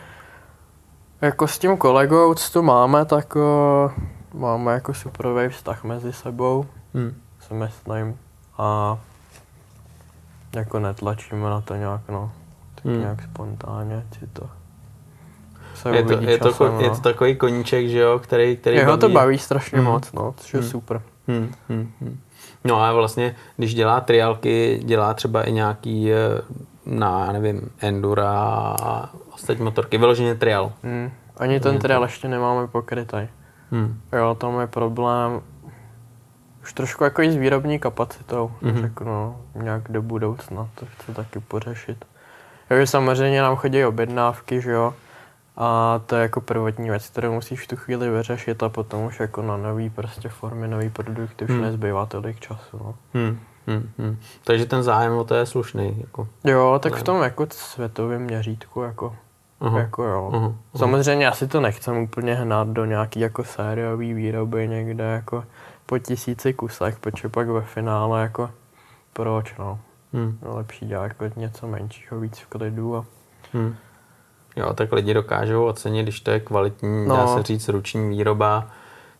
jako s tím kolegou, co tu máme, tak uh, máme jako superový vztah mezi sebou, Hmm. si myslím. A jako netlačíme na to nějak, no. Tak hmm. nějak spontánně si to se Je, to, je, to, časem, je no. to takový koníček, že jo, který, který Jeho to baví strašně Hmm. moc, no, což je Hmm. super. Hmm, hmm, hmm. No a vlastně, když dělá triálky, dělá třeba i nějaký, eh, na, já nevím, endura a ostatní motorky, vyloženě triál. Hmm. Ani ten trial ještě nemáme pokrytý. Hmm. Jo, tam je problém už trošku jako i s výrobní kapacitou, Mhm. mm-hmm. řeknu, no, nějak do budoucna, to chci taky pořešit. Takže samozřejmě nám chodí objednávky, že jo. A to je jako prvotní věc, kterou musíš v tu chvíli vyřešit a potom už jako na nový prostě formy, nový produkty už Hmm. nezbývá tolik času. No. Hmm, hmm, hmm. Takže ten zájem o to je slušný. Jako. Jo, tak v tom jako světovém měřítku jako, Aha. jako jo. Aha, aha. Samozřejmě asi to nechcem úplně hnát do nějaký jako sériový výroby někde jako po tisíci kusech, protože pak ve finále jako proč no. Hmm, Je lepší dělat jako něco menšího, víc v klidu a hmm. Jo, tak lidi dokážou ocenit, když to je kvalitní, No. dá se říct, ruční výroba,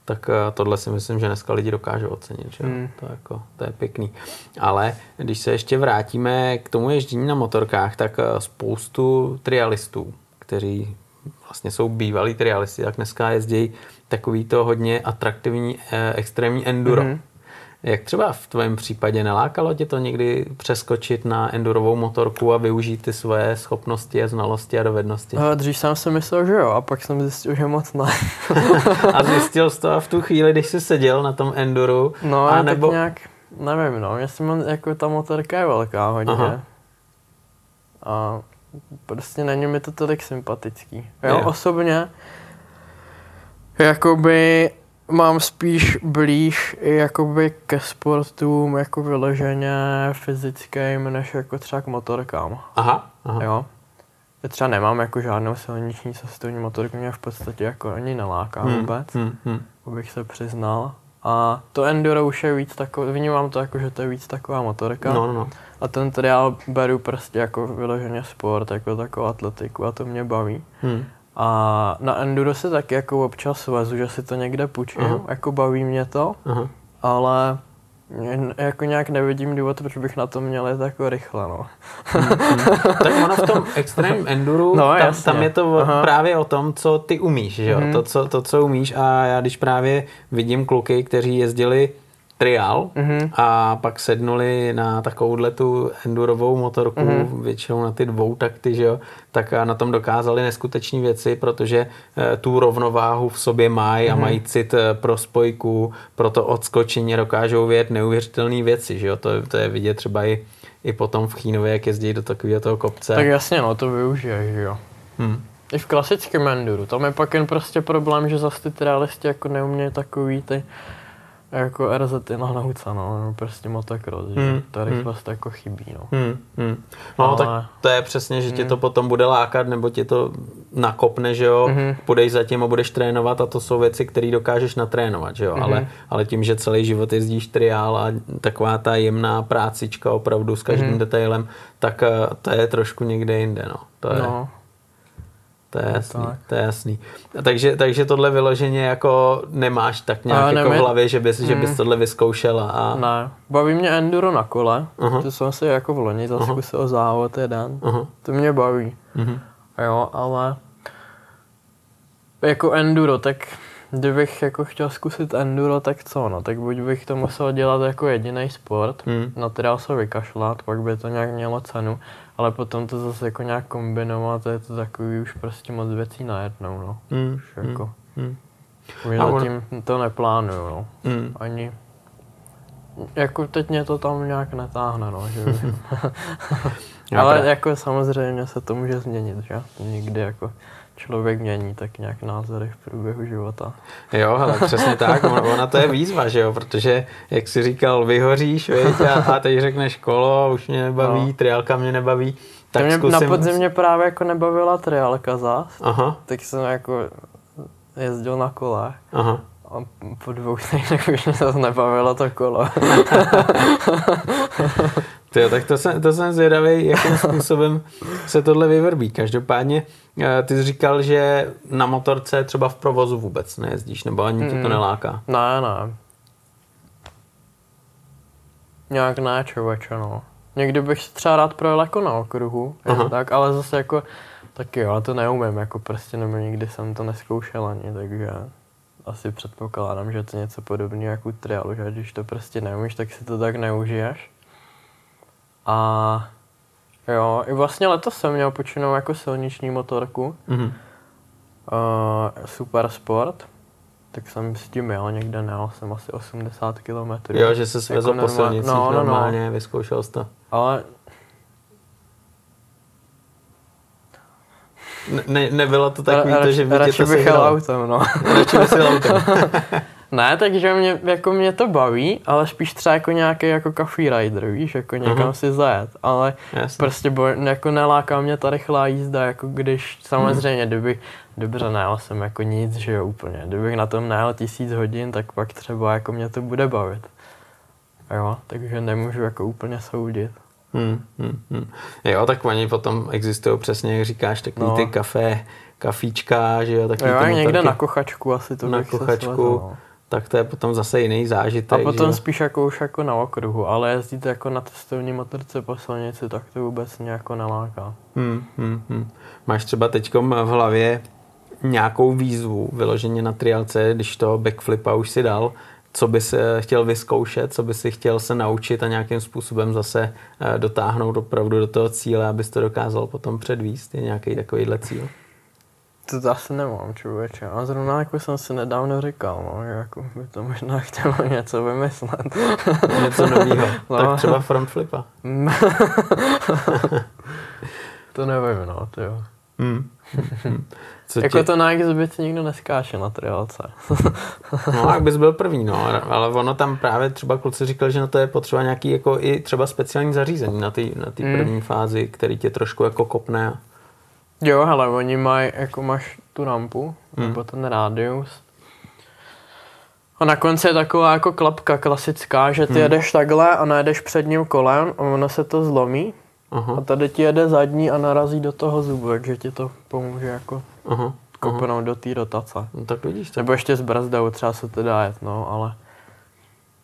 tak eh, tohle si myslím, že dneska lidi dokážou ocenit, že? Hmm. To, jako, to je pěkný. Ale když se ještě vrátíme k tomu ježdění na motorkách, tak eh, spoustu trialistů, kteří vlastně jsou bývalí trialisti, tak dneska jezdí takový to hodně atraktivní eh, extrémní enduro. Mhm. Jak třeba v tvém případě nelákalo tě to někdy přeskočit na endurovou motorku a využít ty svoje schopnosti a znalosti a dovednosti? A dřív jsem si myslel, že jo, a pak jsem zjistil, že moc ne. A zjistil jsi to v tu chvíli, když jsi seděl na tom enduru? No, a a nebo... tak nějak, nevím, no, jestli mám, jako ta motorka je velká hodně. Aha. A prostě není mi to tolik sympatický. Jo, Jo. jo. osobně, jakoby mám spíš blíž jakoby ke sportům jako vyloženě fyzickým, než jako třeba k motorkám. Aha, aha. Jo. Já třeba nemám jako žádnou silniční cestovní motorku, mě v podstatě jako ani neláká Hmm, vůbec hmm, hmm. abych se přiznal. A to enduro už je víc takový, vnímám to jako, že to je víc taková motorka. No, no, no. A ten triál beru prostě jako vyloženě sport, jako takovou atletiku a to mě baví. Hmm. A na enduro se taky jako občas vezu, že si to někde půjčím, Aha. jako baví mě to, Aha. ale jako nějak nevidím důvod, proč bych na to měl jet jako rychle, no. Tak ono v tom extrém enduru, No, tam, jasně. tam je to Aha. právě o tom, co ty umíš, že jo? Mhm. To, co, to, co umíš a já když právě vidím kluky, kteří jezdili triál Mhm. a pak sednuli na takovouhle tu endurovou motorku, Mhm. většinou na ty dvou takty, že jo, tak na tom dokázali neskutečné věci, protože eh, tu rovnováhu v sobě mají Mhm. a mají cit eh, pro spojku, pro to odskočení dokážou vědět neuvěřitelné věci, že jo, to, to je vidět třeba i, i potom v Chínově, jak jezdí do takového toho kopce. Tak jasně, no, to využiješ, že jo. Hmm. I v klasickém enduru, tam je pak jen prostě problém, že zase ty trialisti jako neumějí takový ty jako RZ na nauce, no, nebo prostě motocross, že Hmm, ta rychlost jako chybí, no. Hmm, hmm. No Ale- tak to je přesně, že tě to potom bude lákat, nebo tě to nakopne, že jo, Mhm. půjdeš za tím a budeš trénovat a to jsou věci, které dokážeš natrénovat, že jo, Mhm. ale, ale tím, že celý život jezdíš triál a taková ta jemná prácička opravdu s každým Mhm. detailem, tak eh, to je trošku někde jinde, no. To je, No, to je jasný, tak. to je jasný. Takže, takže tohle vyloženě jako nemáš tak nějak jako v hlavě, že bys, že bys Mm. tohle vyzkoušela a... ne. Baví mě enduro na kole, Aha. to jsem si jako v loni zase zkusil závod jeden, Aha. to mě baví, Mhm. jo, ale jako enduro, tak kdybych jako chtěl zkusit enduro, tak co, no, tak buď bych to musel dělat jako jediný sport, Hmm. na triál se vykašlat, pak by to nějak mělo cenu, ale potom to zase jako nějak kombinovat, je to takový už prostě moc věcí najednou, no. Hmm. Už jako, Hmm. už A ono- zatím to neplánuju, no. Hmm. Ani, jako teď mě to tam nějak netáhne, no, že Ale jako samozřejmě se to může změnit, že? Někdy jako člověk mění tak nějak názory v průběhu života. Jo, ale přesně tak, ona, ona to je výzva, že jo, protože, jak jsi říkal, vyhoříš, viď, a, a teď řekneš kolo, už mě nebaví, No. triálka mě nebaví, tak mě, zkusím... Na podzim mě právě jako nebavila triálka zas, Aha, tak jsem jako jezdil na kole aha. a po dvou týdnech už mě zase nebavilo to kolo. Tyjo, tak to jsem, to jsem zvědavý, jakým způsobem se tohle vyvrbí. Každopádně eh, ty jsi říkal, že na motorce třeba v provozu vůbec nejezdíš, nebo ani ti to Mm. neláká. ne, ne. Nějak ne, člověče, no. Někdy bych si třeba rád projel jako na okruhu, tak, ale zase jako, taky jo, ale to neumím, jako prostě, nebo nikdy jsem to neskoušel ani, takže asi předpokládám, že to je něco podobného jako u trialu, že když to prostě neumíš, tak si to tak neužiješ. A jo, i vlastně letos jsem měl počinout jako silniční motorku, Mhm. uh, super sport, tak jsem s tím jel někde, nejel jsem asi 80 km. Jo, že se svezl po normál- silnicích no, no, no. normálně, vyzkoušel jsi to. Ale Ne, nebylo to takový to, že by tě to bych jel sehralo. autem, no. Radši jel autem. ne, takže mě, jako mě to baví, ale spíš třeba jako nějaký jako coffee rider, víš, jako někam Mhm. si zajet, ale Jasně. prostě bo, jako neláká mě ta rychlá jízda, jako když samozřejmě, kdybych, dobře najel jsem jako nic, že jo, úplně, kdybych na tom najel tisíc hodin, tak pak třeba jako mě to bude bavit. Jo, takže nemůžu jako úplně soudit. Hmm, hmm, hmm. Jo, tak oni potom existují přesně, jak říkáš, takový No. ty kafe, kafíčka, že jo, takový Jo, někde motorky. na kochačku asi to Na bych se kochačku. Tak to je potom zase jiný zážitek. A že potom jo. spíš jako už jako na okruhu, ale jezdit jako na testovní motorce po silnici, tak to vůbec mě jako neláká. Hmm, hmm, hmm. Máš třeba teď v hlavě nějakou výzvu vyloženě na triálce, když to backflipa už si dal, co bys chtěl vyzkoušet, co bys si chtěl se naučit a nějakým způsobem zase eh, dotáhnout opravdu do toho cíle, abys to dokázal potom předvíst. Je nějaký takovýhle cíl? To, asi nemám, člověče. A zrovna jako jsem si nedávno říkal, no, že jako by to možná chtělo něco vymyslet. Něco nového. No. Tak třeba frontflipa. to nevím, no, to jo. Hmm. Hmm. Co Jako tě- to na exhibici nikdo neskáče na triálce. No, jak bys byl první, no, ale ono tam právě třeba kluci říkal, že na to je potřeba nějaký jako i třeba speciální zařízení na té na ty Mm. první fázi, který tě trošku jako kopne. Jo, hele, oni mají, jako máš tu rampu, Hmm. nebo ten rádius. A na konci je taková jako klapka klasická, že ty Hmm. jedeš takhle a najedeš předním kolem a ono se to zlomí. A Aha, tady ti jede zadní a narazí do toho zubu, takže ti to pomůže jako aha, aha. kopnout do té rotace. No, tak vidíš to. Nebo ještě s brzdou třeba se to dá jet, no, ale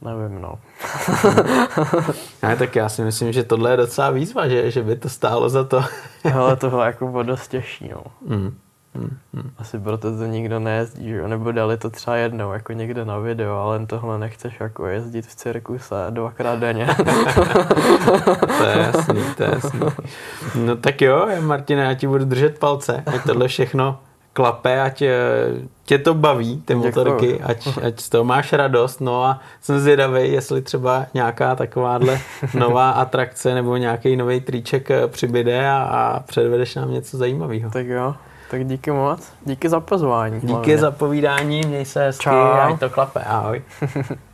nevím, no. Ne, tak já si myslím, že tohle je docela výzva, že, že by to stálo za to. Hele, tohle jako bylo dost těžší, no. Mm. Mm. Mm. Asi proto to nikdo nejezdí, že nebo dali to třeba jednou, jako někde na video, ale tohle nechceš jako jezdit v cirkuse dvakrát denně. To je jasný, to je jasný. No tak jo, Martine, já ti budu držet palce, ať tohle všechno klape, ať tě to baví, ty Děkuju. motorky, ať, ať z toho máš radost, no a jsem zvědavý, jestli třeba nějaká takováhle nová atrakce nebo nějaký nový triček eh, přibyde a, a předvedeš nám něco zajímavého. tak jo, tak díky moc, díky za pozvání. Díky hlavně. za povídání, měj se hezky, Čau. ať to klape, ahoj.